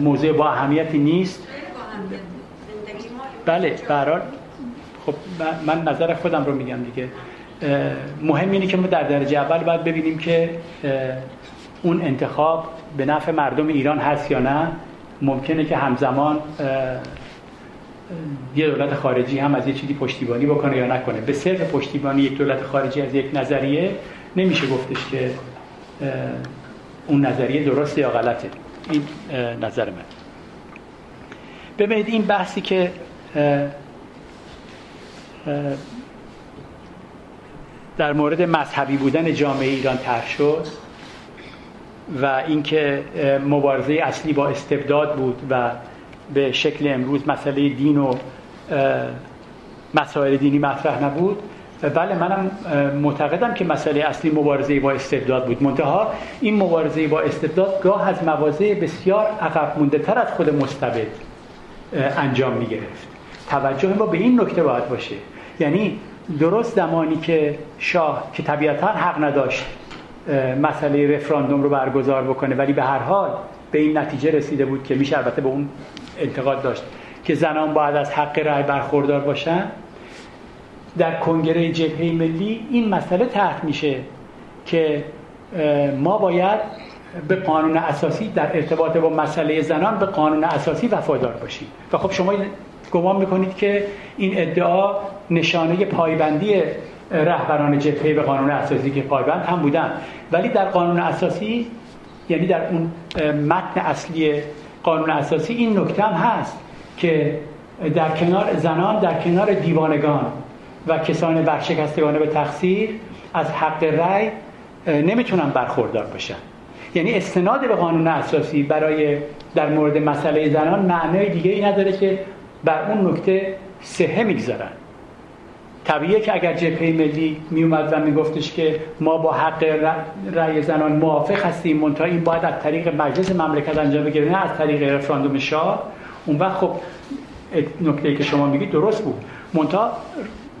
موضوع با اهمیتی نیست. بله برحال خب من نظر خودم رو میگم دیگه. مهم اینه که ما در درجه اول باید ببینیم که اون انتخاب به نفع مردم ایران هست یا نه. ممکنه که همزمان یه دولت خارجی هم از یه چیزی پشتیبانی بکنه یا نکنه. به صرف پشتیبانی یک دولت خارجی از یک نظریه نمیشه گفتش که اون نظریه درسته یا غلطه. این نظر من. ببینید این بحثی که در مورد مذهبی بودن جامعه ایران طرح شد و اینکه مبارزه اصلی با استبداد بود و به شکل امروز مسئله دین و مسائل دینی مطرح نبود. بله منم معتقدم که مسئله اصلی مبارزه با استبداد بود. منتها این مبارزه با استبداد گاه از مواضع بسیار عقب مونده تر از خود مستبد انجام می گرفت توجه ما به این نکته باید باشه. یعنی درست زمانی که شاه که طبیعتا حق نداشت مسئله رفراندوم رو برگزار بکنه. ولی به هر حال به این نتیجه رسیده بود که میشه البته به اون انتقاد داشت که زنان باید از حق رأی برخوردار باشن. در کنگره جبهه ملی این مسئله طرح میشه که ما باید به قانون اساسی در ارتباط با مسئله زنان به قانون اساسی وفادار باشیم. و خب شما گمان می‌کنید که این ادعا نشانه پایبندی رهبران جبهه به قانون اساسی که پایبند هم بودن. ولی در قانون اساسی یعنی در اون متن اصلی قانون اساسی این نکته هم هست که در کنار زنان در کنار دیوانگان و کسان برشکستگانه به تقصیر از حق رأی نمی‌تونن برخوردار بشن. یعنی استناد به قانون اساسی برای در مورد مسئله زنان معنای دیگه ای نداره که بر اون نکته سهه می‌گذارن. طبیعیه که اگر جبهه ملی میومد و میگفتش که ما با حق رأی زنان موافق هستیم منتها این باید از طریق مجلس مملکت انجام بگیره نه از طریق رفراندوم شاه. اون وقت خب نکته که شما میگید درست بود. منتها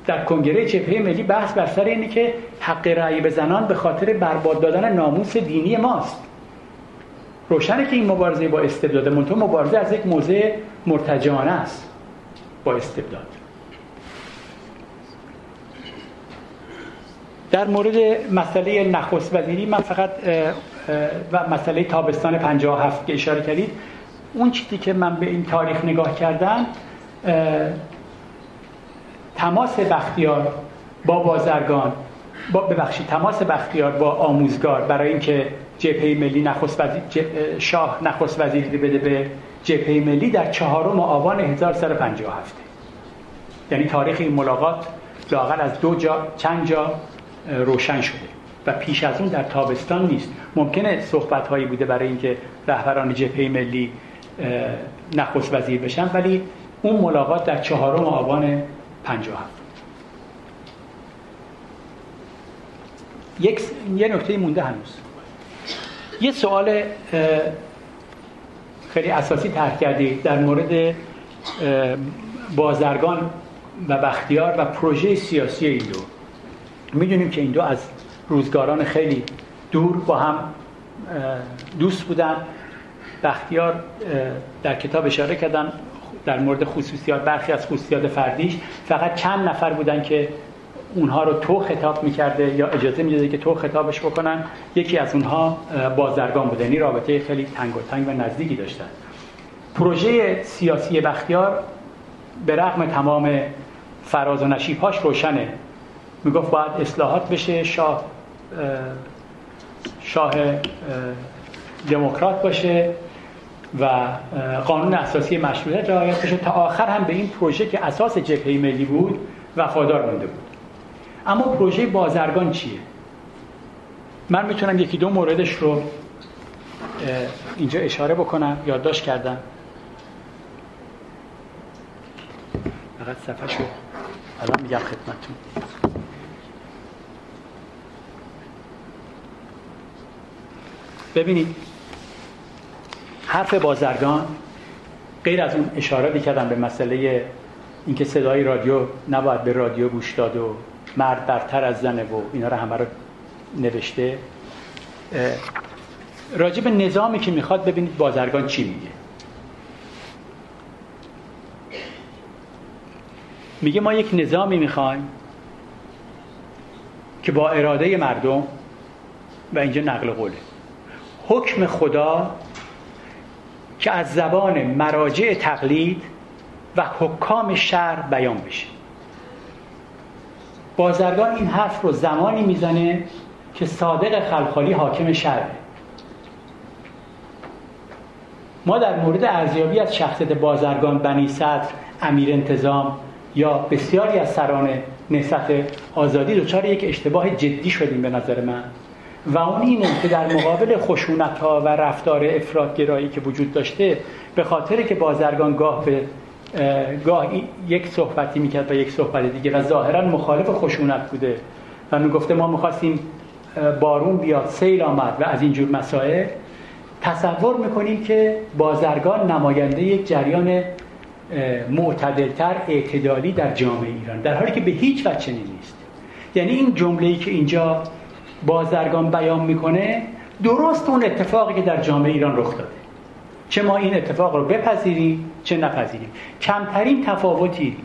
در کنگره جبهه ملی بحث بر سر اینه که حق رأی به زنان به خاطر برباد دادن ناموس دینی ماست. روشنه که این مبارزه با استبداد منتها مبارزه از یک موضع مرتجانه است با استبداد. در مورد مسئله نخست وزیری من فقط و مسئله تابستان 57 که اشاره کردید اون چیزی که من به این تاریخ نگاه کردم تماس بختیار با بازرگان با ببخشید تماس بختیار با آموزگار برای اینکه جبهه ملی نخست وزیر شاه نخست وزیری بده به جبهه ملی در چهارم آبان 1357 یعنی تاریخ این ملاقات لاقل از دو جا چند جا روشن شده و پیش از اون در تابستان نیست. ممکنه صحبت هایی بوده برای اینکه رهبران جبهه ملی نخست وزیر بشن ولی اون ملاقات در چهارم آبان 57 یک یه نکته مونده هنوز. یه سوال خیلی اساسی طرح کردی در مورد بازرگان و بختیار و پروژه سیاسی این دو. می‌دونیم که این دو از روزگاران خیلی دور با هم دوست بودن. بختیار در کتاب اشاره کردن در مورد خصوصیات برخی از خصوصیات فردیش. فقط چند نفر بودن که اونها رو تو خطاب می‌کرده یا اجازه می‌داده که تو خطابش بکنن. یکی از اونها بازرگان بوده یعنی رابطه خیلی تنگ و تنگ و نزدیکی داشتن. پروژه سیاسی بختیار به رغم تمام فراز و نشیبهاش روشنه. می‌گفت باید اصلاحات بشه شاه شاه دموکرات باشه و قانون اساسی مشروعیت رعایت بشه تا آخر هم به این پروژه که اساس جبهه ملی بود وفادار مونده بود. اما پروژه بازرگان چیه؟ من می‌تونم یکی دو موردش رو اینجا اشاره بکنم یادداشت کردم. فقط صفحه شو. الان میگم خدمتتون. ببینید حرف بازرگان غیر از اون اشاره کردم به مسئله اینکه صدای رادیو نباید به رادیو گوش داد و مرد برتر از زنه و اینا رو همه رو نوشته. راجب نظامی که می‌خواد ببینید بازرگان چی میگه؟ میگه ما یک نظامی می‌خوایم که با اراده مردم و اینجا نقل قوله. حکم خدا که از زبان مراجع تقلید و حکام شهر بیان بشه. بازرگان این حرف رو زمانی می‌زنه که صادق خلخالی حاکم شهره ما در مورد ارزیابی از شخصیت بازرگان بنی صدر امیر انتظام یا بسیاری از سران نسبت آزادی دچار یک اشتباه جدی شدیم به نظر من. و اون اینه که در مقابل خشونت ها و رفتار افرادگرایی که وجود داشته به خاطر که بازرگان گاه به گاه یک صحبتی می‌کرد و یک صحبت دیگه و ظاهرا مخالف خشونت بوده و می‌گفته ما می‌خواستیم بارون بیاد سیل آمد و از اینجور مسائل تصور می‌کنیم که بازرگان نماینده یک جریان معتدلتر اعتدالی در جامعه ایران در حالی که به هیچ وجه نیست. یعنی این جمله‌ای که اینجا بازرگان بیان می‌کنه درست اون اتفاقی که در جامعه ایران رخ داده. چه ما این اتفاق رو بپذیریم چه نپذیریم. کمترین تفاوتی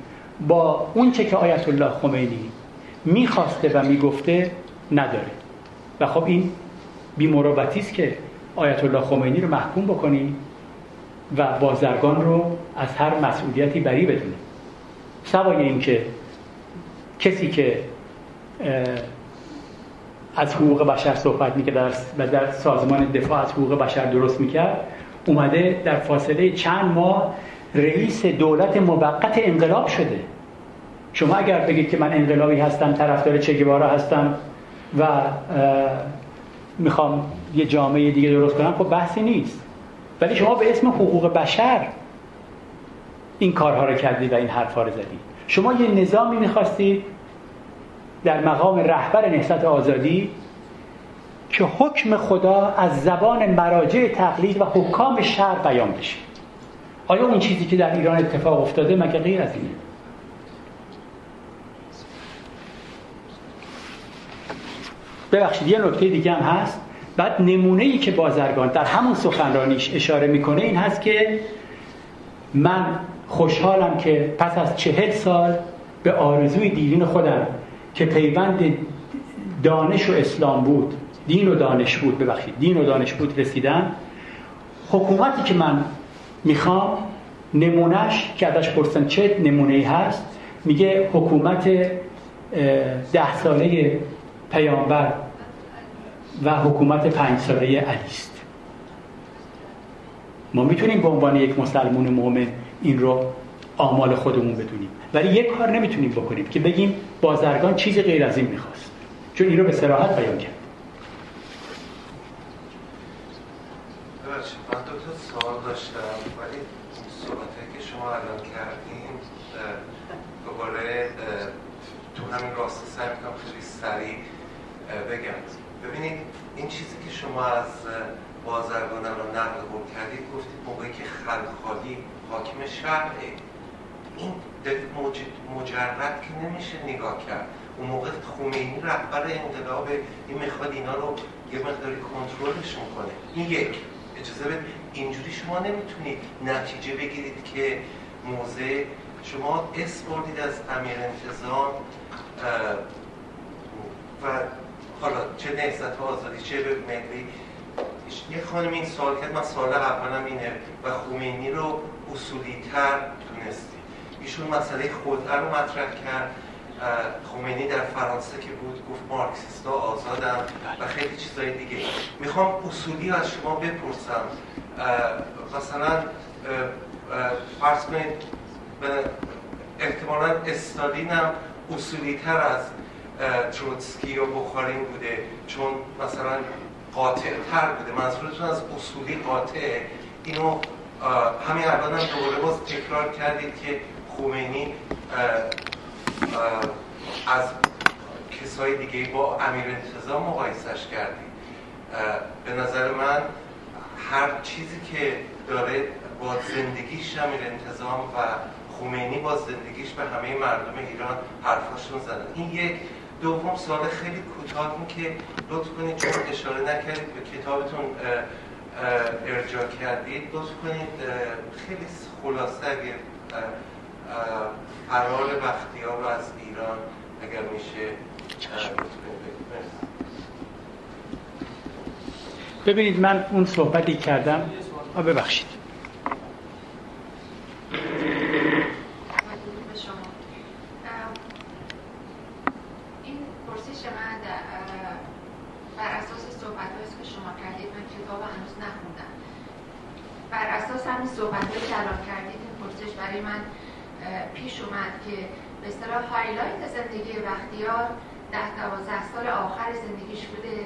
با اون چه که آیت الله خمینی می‌خواسته و می‌گفته نداره. و خب این بیمروبتی است که آیت الله خمینی رو محکوم بکنیم و بازرگان رو از هر مسئولیتی بری بدونیم. سوای اینکه کسی که از حقوق بشر صحبت می‌کرد و در سازمان دفاع از حقوق بشر درست می‌کرد. اومده در فاصله چند ماه رئیس دولت موقت انقلاب شده. شما اگر بگید که من انقلابی هستم طرفدار چگوارا هستم و می‌خوام یه جامعه دیگه درست کنم خب بحثی نیست. ولی شما به اسم حقوق بشر این کارها رو کردید و این حرفا رو زدید شما یه نظامی می‌خواستید در مقام رهبر نهضت آزادی که حکم خدا از زبان مراجع تقلید و حکام شهر بیان بشه. آیا اون چیزی که در ایران اتفاق افتاده مگه غیر از اینه؟ ببخشید یه نکته دیگه هم هست. بعد نمونه ای که بازرگان در همون سخنرانیش اشاره می‌کنه این هست که من خوشحالم که پس از چهل سال به آرزوی دیرین خودم که پیوند دانش و اسلام بود دین و دانش بود ببخشید دین و دانش بود رسیدم حکومتی که من می‌خوام نمونهش که ازش پرسن چه نمونه ای هست میگه حکومت ده ساله پیامبر و حکومت پنج ساله علی است. ما می‌تونیم به عنوان یک مسلمون مؤمن این رو آمال خودمون بدونیم. ولی یک کار نمی‌تونیم بکنیم که بگیم بازرگان چیزی غیر از این می‌خواست. چون این رو به سراحت بیان کرد. من دو تا سوال داشتم ولی صحبته که شما الان کردیم دوباره تو همین راسته سعی می‌کنم خیلی سریع بگم. ببینید این چیزی که شما از بازرگانان رو نقل قول کردید گفتید موقعی که خلخالی حاکم شهره این مجرد که نمیشه نگاه کرد. اون موقع خمینی رهبر انقلاب این می‌خواد اینا رو یه مقداری کنترلش می‌کنه. این یک. اجازه بده اینجوری شما نمی‌تونید نتیجه بگیرید که موضع شما اسم بردید از امیر انتظام و حالا چه نهزت آزادی چه به ملی. یه خانم این سوال کرد من سوال اولم اینه و خمینی رو اصولی تر تونستی ایشون مسئله خودعه رو مطرح کرد. خمینی در فرانسه که بود گفت مارکسیستا آزادم و خیلی چیزهای دیگه. می‌خوام اصولی از شما بپرسم. مثلا فرض کنید احتمالا استالین هم اصولی تر از تروتسکی و بخارین بوده. چون مثلا قاطع تر بوده. منظورتون از اصولی قاطع اینو همین الان هم دوباره باز تکرار کردید که خمینی از کسای دیگه با امیر انتظام مقایسش کردید به نظر من هر چیزی که داره با زندگیش امیر انتظام و خمینی با زندگیش به همه مردم ایران حرفاشون زدن. این یک. دوم سوال خیلی کوتاه که لطف کنید چون اشاره نکردید به کتابتون ارجاع کردید. لطف کنید خیلی خلاصه اگه فرار بختیار رو از ایران اگر میشه ببینید من اون صحبتی کردم ببخشید. صحبت کردید این پرسش برای من پیش اومد که به اصطلاح هایلایت زندگی بختیار ده دوازده سال آخر زندگیش بوده.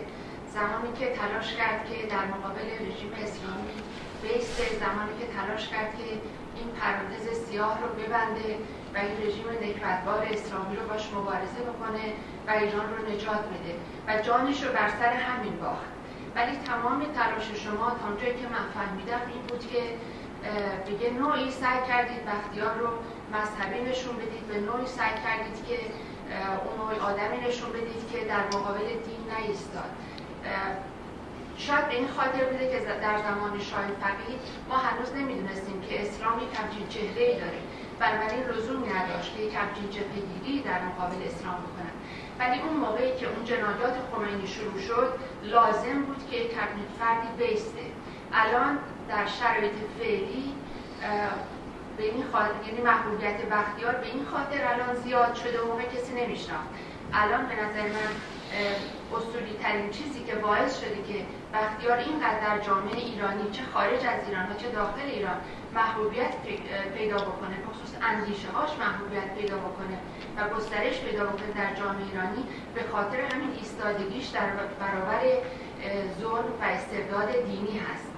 زمانی که تلاش کرد که در مقابل رژیم اسلامی بیسته زمانی که تلاش کرد که این پرانتز سیاه رو ببنده و این رژیم نکبتبار اسلامی رو باش مبارزه بکنه و ایران رو نجات بده و جانش رو بر سر همین باخت. ولی تمام تلاش شما تا اونجایی که من فهمیدم این بود که به نوعی سعی کردید بختیار رو مذهبی نشون بدید به نوعی سعی کردید که اون نوع آدمی نشون بدید که در مقابل دین نیستاد. شاید به این خاطر بوده که در زمان شاه فقیه ما هنوز نمی‌دونستیم که اسلام یک همچین چهره داره. بنابراین لزومی نداشت که یک همچین جبهگیری در مقابل اسلام بکنن. ولی اون موقعی که اون جنایات خمینی شروع شد لازم بود که یک فردی بیسته. الان در شرایط فعلی به این خاطر یعنی محبوبیت بختیار به این خاطر الان زیاد شده و کسی نمیشناخت الان به نظر من اصولی ترین چیزی که باعث شده که بختیار اینقدر در جامعه ایرانی چه خارج از ایران و چه داخل ایران محبوبیت پیدا بکنه خصوص اندیشه هاش محبوبیت پیدا بکنه و گسترش پیدا بکنه در جامعه ایرانی به خاطر همین ایستادگیش در برابر ظلم و استبداد دینی هست.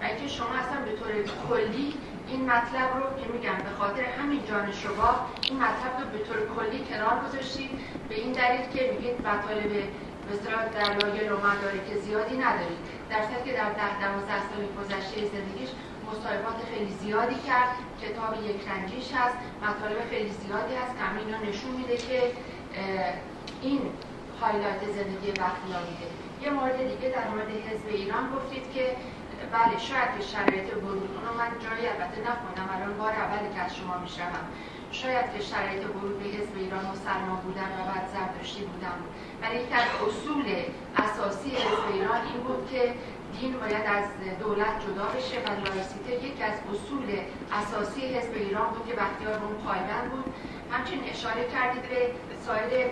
و اینکه شما اصلا به طور کلی این مطلب رو که میگم به خاطر همین جانشوبا این مطلب رو به طور کلی کنار گذاشتید. به این دلیل که میگید مطالب به اصطلاح دلایل و مدارک زیادی ندارید. در که در ده دوازده سال گذشته زندگیش مصاحبات خیلی زیادی کرد. کتاب یک رنجیش هست. مطالب خیلی زیادی هست که نشون میده که این highlight زندگی بختیار میده یه مورد دیگه در مورد حزب ایران گفتید که بله شاید که شرایط ورود اونو من جایی البته نخوندم الان بار اولی که از شما میشنوم. شاید که شرایط ورود به حزب ایران مسلمان بودن و بعد زرتشتی بودن ولی یکی از اصول اساسی حزب ایران این بود که دین باید از دولت جدا بشه و لایسیته یکی از اصول اساسی حزب ایران بود که بختیار اون پایبند بود. همچنین اشاره کردید به سایر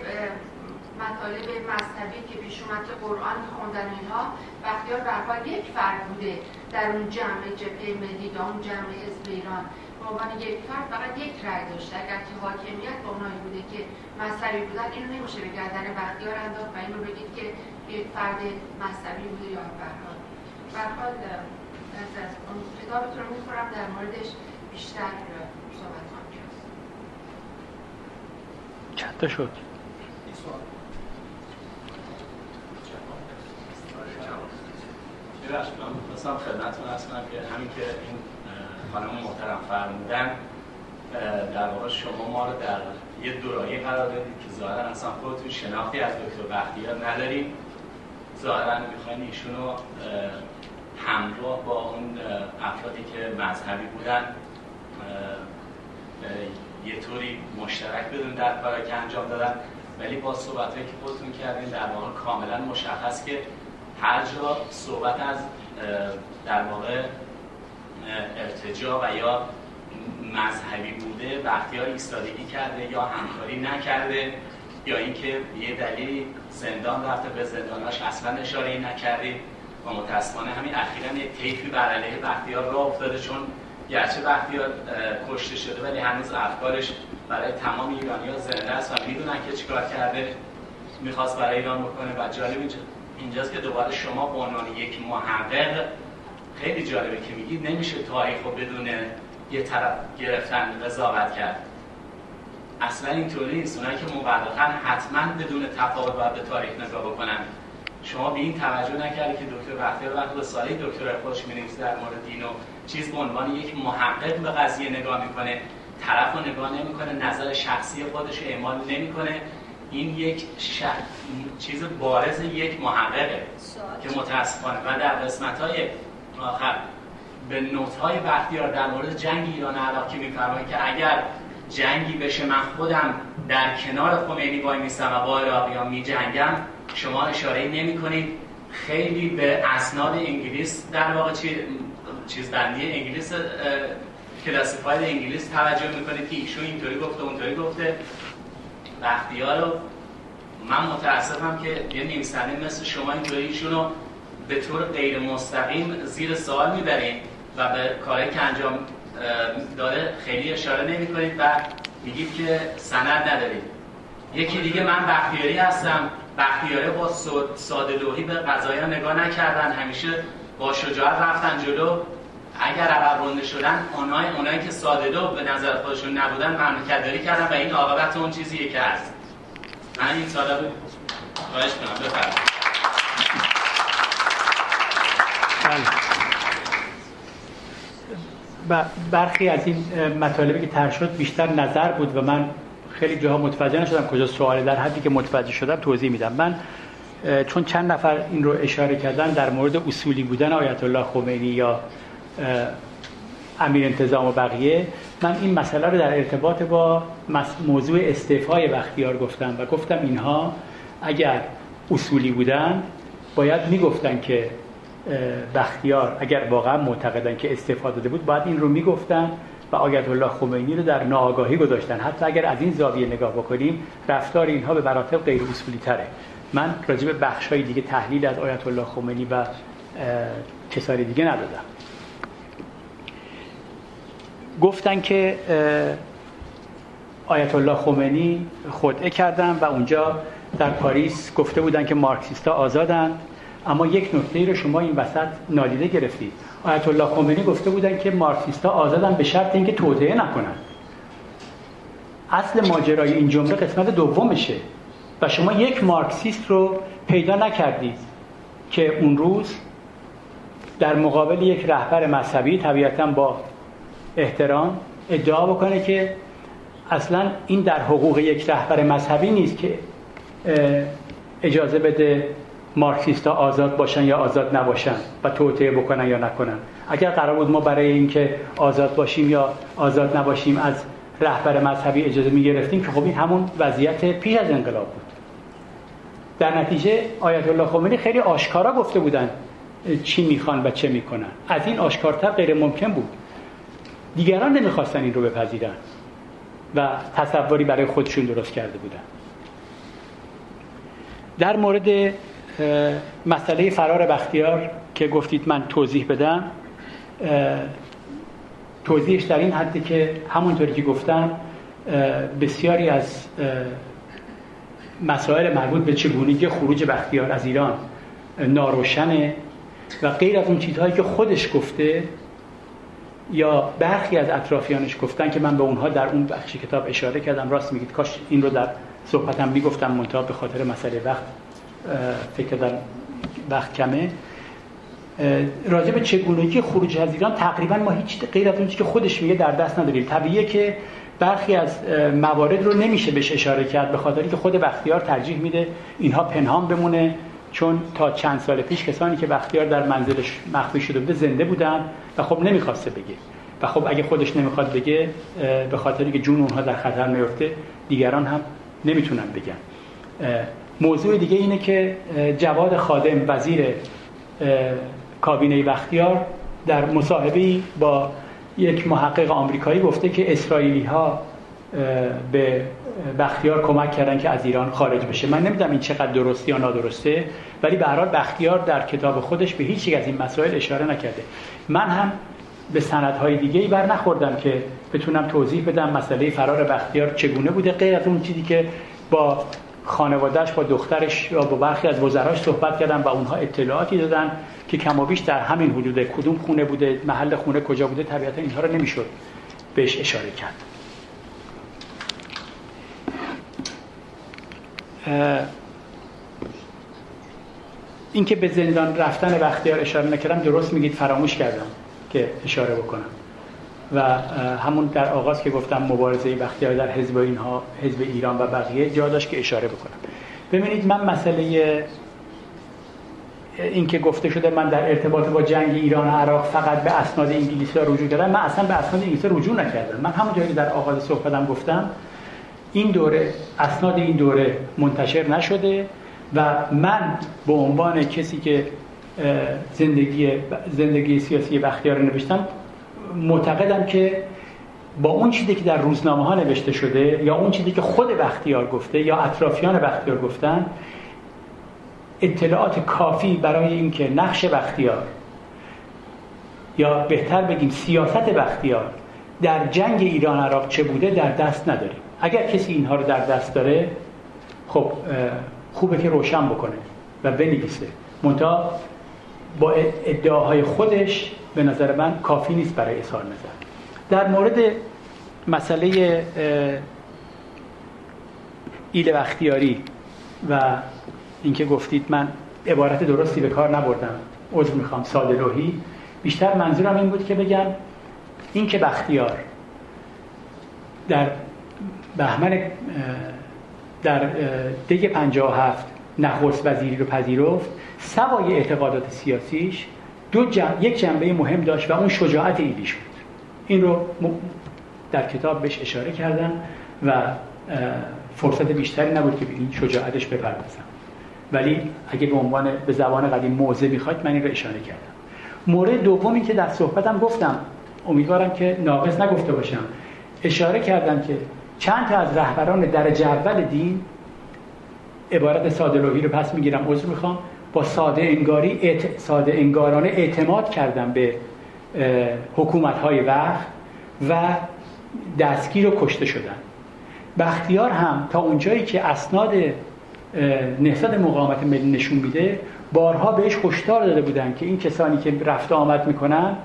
مطالب مذهبی که پیش اومد قرآن خوندن اینها. بختیار به یک فرد بوده در اون جمع جبهه ملی یا اون جمع حزب ایران. به عنوان یک فرد فقط یک رأی داشته اگر که حاکمیت به اونایی بوده که مذهبی بودن اینو نمیشه به گردن بختیار انداخت و اینو بگید که یک فرد مذهبی بوده یا برحال برحال کتابتون رو می‌خورم در موردش بیشتر صحبت کنم چند تا شد؟ ببخشید من خواستم خدمتتون کنم که همین که این خانم محترم فرمودن در واقع شما ما رو در یه دورایی قرار دادید که ظاهرا اصلا خودتون شناختی از دکتر بختیار نداریم ظاهرا می‌خواین ایشون رو همراه با اون افرادی که مذهبی بودن یه طوری مشترک بدون در کاری که انجام دادن. ولی با صحبت که خودتون کردین در واقع کاملا مشخص که هر جا صحبت از در واقع ارتجا و یا مذهبی بوده بختیار ایستادگی کرده یا همکاری نکرده یا اینکه یه دلیل زندان رفته به زنداناش اصلا اشاره نکرده و متاسفانه همین اخیرا یه طیفی بر علیه بختیار را افتاده چون گرچه بختیار کشته شده ولی هنوز افکارش برای تمام ایرانی ها زنده است و می‌دونن که چیکار کرده می‌خواست برای ایران بکنه و جالب اینجاست که دوباره شما به عنوان یک محقق خیلی جالبه که میگید نمیشه تاریخ رو بدون یه طرف گرفتن قضاوت کرد. اصلا اینطوری نیست. اونایی که مورخن حتما بدون تفاوت باید به تاریخ نگاه بکنن. شما به این توجه نکردی که دکتر وقتی به ساله دکتر خودش می‌نویسه در مورد دین و چیز به عنوان یک محقق به قضیه نگاه می‌کنه طرف رو نگاه نمی‌کنه نظر شخصی خودش رو اعمال نمی‌کنه. این یک چیز بارز یک محققه که متاسفانه و در قسمت های آخر به نوت های بختیار در مورد جنگ ایران عراق میفرمایید که اگر جنگی بشه من خودم در کنار خمینی وای میستم و با عراقیان می جنگم شما اشاره نمی کنید خیلی به اسناد انگلیس در واقع چیز بندی انگلیس کلاسیفاید انگلیس توجه می‌کنید که ایشون اینطوری گفته اونطوری گفته. بختیار رو من متاسفم که یه نویسنده مثل شما اینطوری ایشون رو به طور غیر مستقیم زیر سوال می‌برید و به کاری که انجام داره خیلی اشاره نمی کنید و میگید که سند ندارید. یکی دیگه من بختیاری هستم. بختیاری با ساده لوحی به قضایا نگاه نکردن. همیشه با شجاعت رفتن جلو. اگر عقب رونده شدن اونای اونایی که ساده به نظر خودشون نبودن مملکت داری کردن و این عاقبت اون چیزیه که هست. من این ساده بود خواهش کنم بفرمایید. برخی از این مطالبی که تر شد بیشتر نظر بود و من خیلی جاها متوجه نشدم کجا سوالی در حدی که متوجه شدم توضیح میدم. من چون چند نفر این رو اشاره کردن در مورد اصولی بودن آیت الله خمینی یا امیر انتظام و بقیه. من این مسئله رو در ارتباط با موضوع استعفای بختیار گفتم و گفتم اینها اگر اصولی بودن باید می‌گفتن که بختیار اگر واقعا معتقدن که استفاده داده بود باید این رو می‌گفتن و آیت الله خمینی رو در ناآگاهی گذاشتن. حتی اگر از این زاویه نگاه بکنیم رفتار اینها به مراتب غیر اصولی تره. من راجع به بخش های دیگه تحلیل از آیت الله خمینی و کسانی دیگه ندادم. گفتن که آیت الله خمینی خودعه کردن و اونجا در پاریس گفته بودن که مارکسیستا آزادن اما یک نکته رو شما این وسط نادیده گرفتید. آیت الله خمینی گفته بودن که مارکسیستا آزادن به شرط اینکه توطئه نکنن اصل ماجرای این جمله قسمت دومشه و شما یک مارکسیست رو پیدا نکردید که اون روز در مقابل یک رهبر مذهبی طبیعتا با احترام ادعا بکنه که اصلا این در حقوق یک رهبر مذهبی نیست که اجازه بده مارکسیستا آزاد باشن یا آزاد نباشن و توطئه بکنن یا نکنن. اگر قرار بود ما برای اینکه آزاد باشیم یا آزاد نباشیم از رهبر مذهبی اجازه می گرفتیم که خب این همون وضعیت پیش از انقلاب بود. در نتیجه آیت الله خمینی خیلی آشکارا گفته بودن چی می‌خوان و چه می‌کنن. از این آشکارتر غیر ممکن بود. دیگران نمی‌خواستن این رو بپذیرن و تصوری برای خودشون درست کرده بودن. در مورد مسئله فرار بختیار که گفتید من توضیح بدم توضیحش در این حدی که همونطوری که گفتم بسیاری از مسائل مربوط به چگونگی خروج بختیار از ایران ناروشنه و غیر از اون چیزهایی که خودش گفته یا برخی از اطرافیانش گفتن که من به اونها در اون بخش کتاب اشاره کردم. راست میگید. کاش این رو در صحبتم می‌گفتم. منتها به خاطر مسئله وقت فکر در وقت کمه. راجع به چگونگی خروج از ایران تقریبا ما هیچ غیر از اون که خودش میگه در دست نداریم. طبیعیه که برخی از موارد رو نمیشه بهش اشاره کرد به خاطری که خود بختیار ترجیح میده اینها پنهان بمونه. چون تا چند سال پیش کسانی که بختیار در منزلش مخفی شده بوده زنده بودن و خب نمی‌خواسته بگه. و خب اگه خودش نمی‌خواد بگه به خاطری که جون اونها در خطر میفته دیگران هم نمی‌تونن بگن. موضوع دیگه اینه که جواد خادم وزیر کابینه بختیار در مصاحبه با یک محقق آمریکایی گفته که اسرائیلی ها به بختیار کمک کردن که از ایران خارج بشه. من نمی‌دونم این چقدر درستی یا نادرسته ولی به حال بختیار در کتاب خودش به هیچ از این مسائل اشاره نکرده. من هم به سندهای دیگه ای بر نخوردم که بتونم توضیح بدم مسئله فرار بختیار چگونه بوده غیر از اون چیزی که با خانوادهش با دخترش یا با برخی از وزراش صحبت کردن و اونها اطلاعاتی دادن که کم و بیش در همین حدود کدوم خونه بوده محل خونه کجا بوده طبیعتا اینها رو نمی‌شد بهش اشاره کرد. اینکه به زندان رفتن بختیار اشاره نکردم درست میگید فراموش کردم که اشاره بکنم. و همون در آغاز که گفتم مبارزه بختیار در حزب اینها حزب ایران و بقیه جا داشت که اشاره بکنم. ببینید من مسئله این که گفته شده من در ارتباط با جنگ ایران و عراق فقط به اسناد انگلیسی رجوع کردم من اصلا به اسناد انگلیسی رجوع نکردم. من همون جایی در آغاز صحبتم گفتم این دوره اسناد این دوره منتشر نشده و من به عنوان کسی که زندگی زندگی سیاسی بختیار نوشتم معتقدم که با اون چیزی که در روزنامه ها نوشته شده یا اون چیزی که خود بختیار گفته یا اطرافیان بختیار گفتن اطلاعات کافی برای اینکه نقش بختیار یا بهتر بگیم سیاست بختیار در جنگ ایران عراق چه بوده در دست نداریم. اگر کسی اینها رو در دست داره خب خوبه که روشن بکنه و بنویسه. منتها با ادعاهای خودش به نظر من کافی نیست برای اظهار نظر. در مورد مسئله ایل بختیاری و اینکه گفتید من عبارت درستی به کار نبردم عذر می‌خوام ساده روحی بیشتر منظورم این بود که بگم این که بختیار در بهمن در دی 57 نخست وزیری رو پذیرفت. سوای اعتقادات سیاسیش دو یک جنبه مهم داشت و اون شجاعت ایلیش بود. این رو در کتاب بهش اشاره کردم و فرصت بیشتری نبود که به این شجاعتش بپردازم ولی اگه به عنوان به زبان قدیم موضع می‌خواید من این رو اشاره کردم. مورد دومی که در صحبتم گفتم امیدوارم که ناقص نگفته باشم. اشاره کردم که چند تا از رهبران درجه اول دین عبارت ساده رو پس می‌گیرم عذر می‌خوام. با ساده انگاری ساده انگارانه اعتماد کردم به حکومت های وقت و دستگیر و کشته شدن. بختیار هم تا اونجایی که اسناد نهضت مقاومت ملی نشون میده بارها بهش هشدار داده بودن که این کسانی که رفت آمد می‌کنن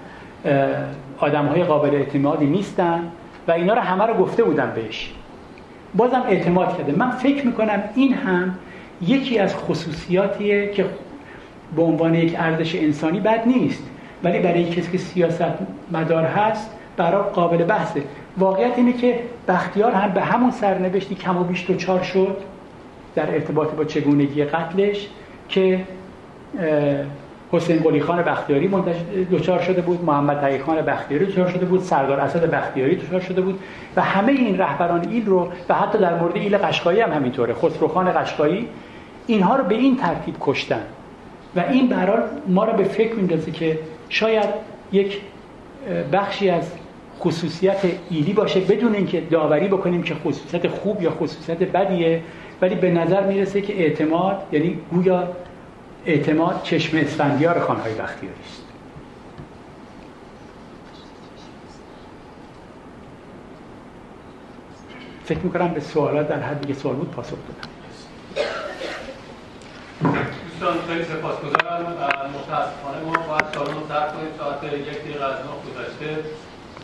آدم های قابل اعتمادی نیستن. و اینا رو همه رو گفته بودن بهش. بازم اعتماد کرده. من فکر می‌کنم این هم یکی از خصوصیاتیه که به عنوان یک ارزش انسانی بد نیست. ولی برای کسی که سیاست مدار هست برای قابل بحثه. واقعیت اینه که بختیار هم به همون سرنوشتی کم و بیش چار شد در ارتباط با چگونگی قتلش که حسین قلی خان بختیاری دچار شده بود محمد تقی خان بختیاری دچار شده بود سردار اسد بختیاری دچار شده بود و همه این رهبران ایل رو و حتی در مورد ایل قشقایی هم همینطوره. خسروخان قشقایی اینها رو به این ترتیب کشتن و این برای ما رو به فکر میندازه که شاید یک بخشی از خصوصیت ایلی باشه بدون اینکه داوری بکنیم که خصوصیت خوب یا خصوصیت بدیه ولی به نظر می‌رسه که اعتماد یعنی گویا اعتماد چشم اسفندیار خانهای بختیاری است. فکر می‌کنم به سوالات در حد دیگه سوال بود پاسخ دادم. دوستان خیلی سپاسگزارم. متاسفانه ما باید سالن رو ترک کنیم. ساعت یک دقیقه از نه گذشته.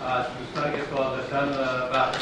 از دوستان که سوال داشتن وقت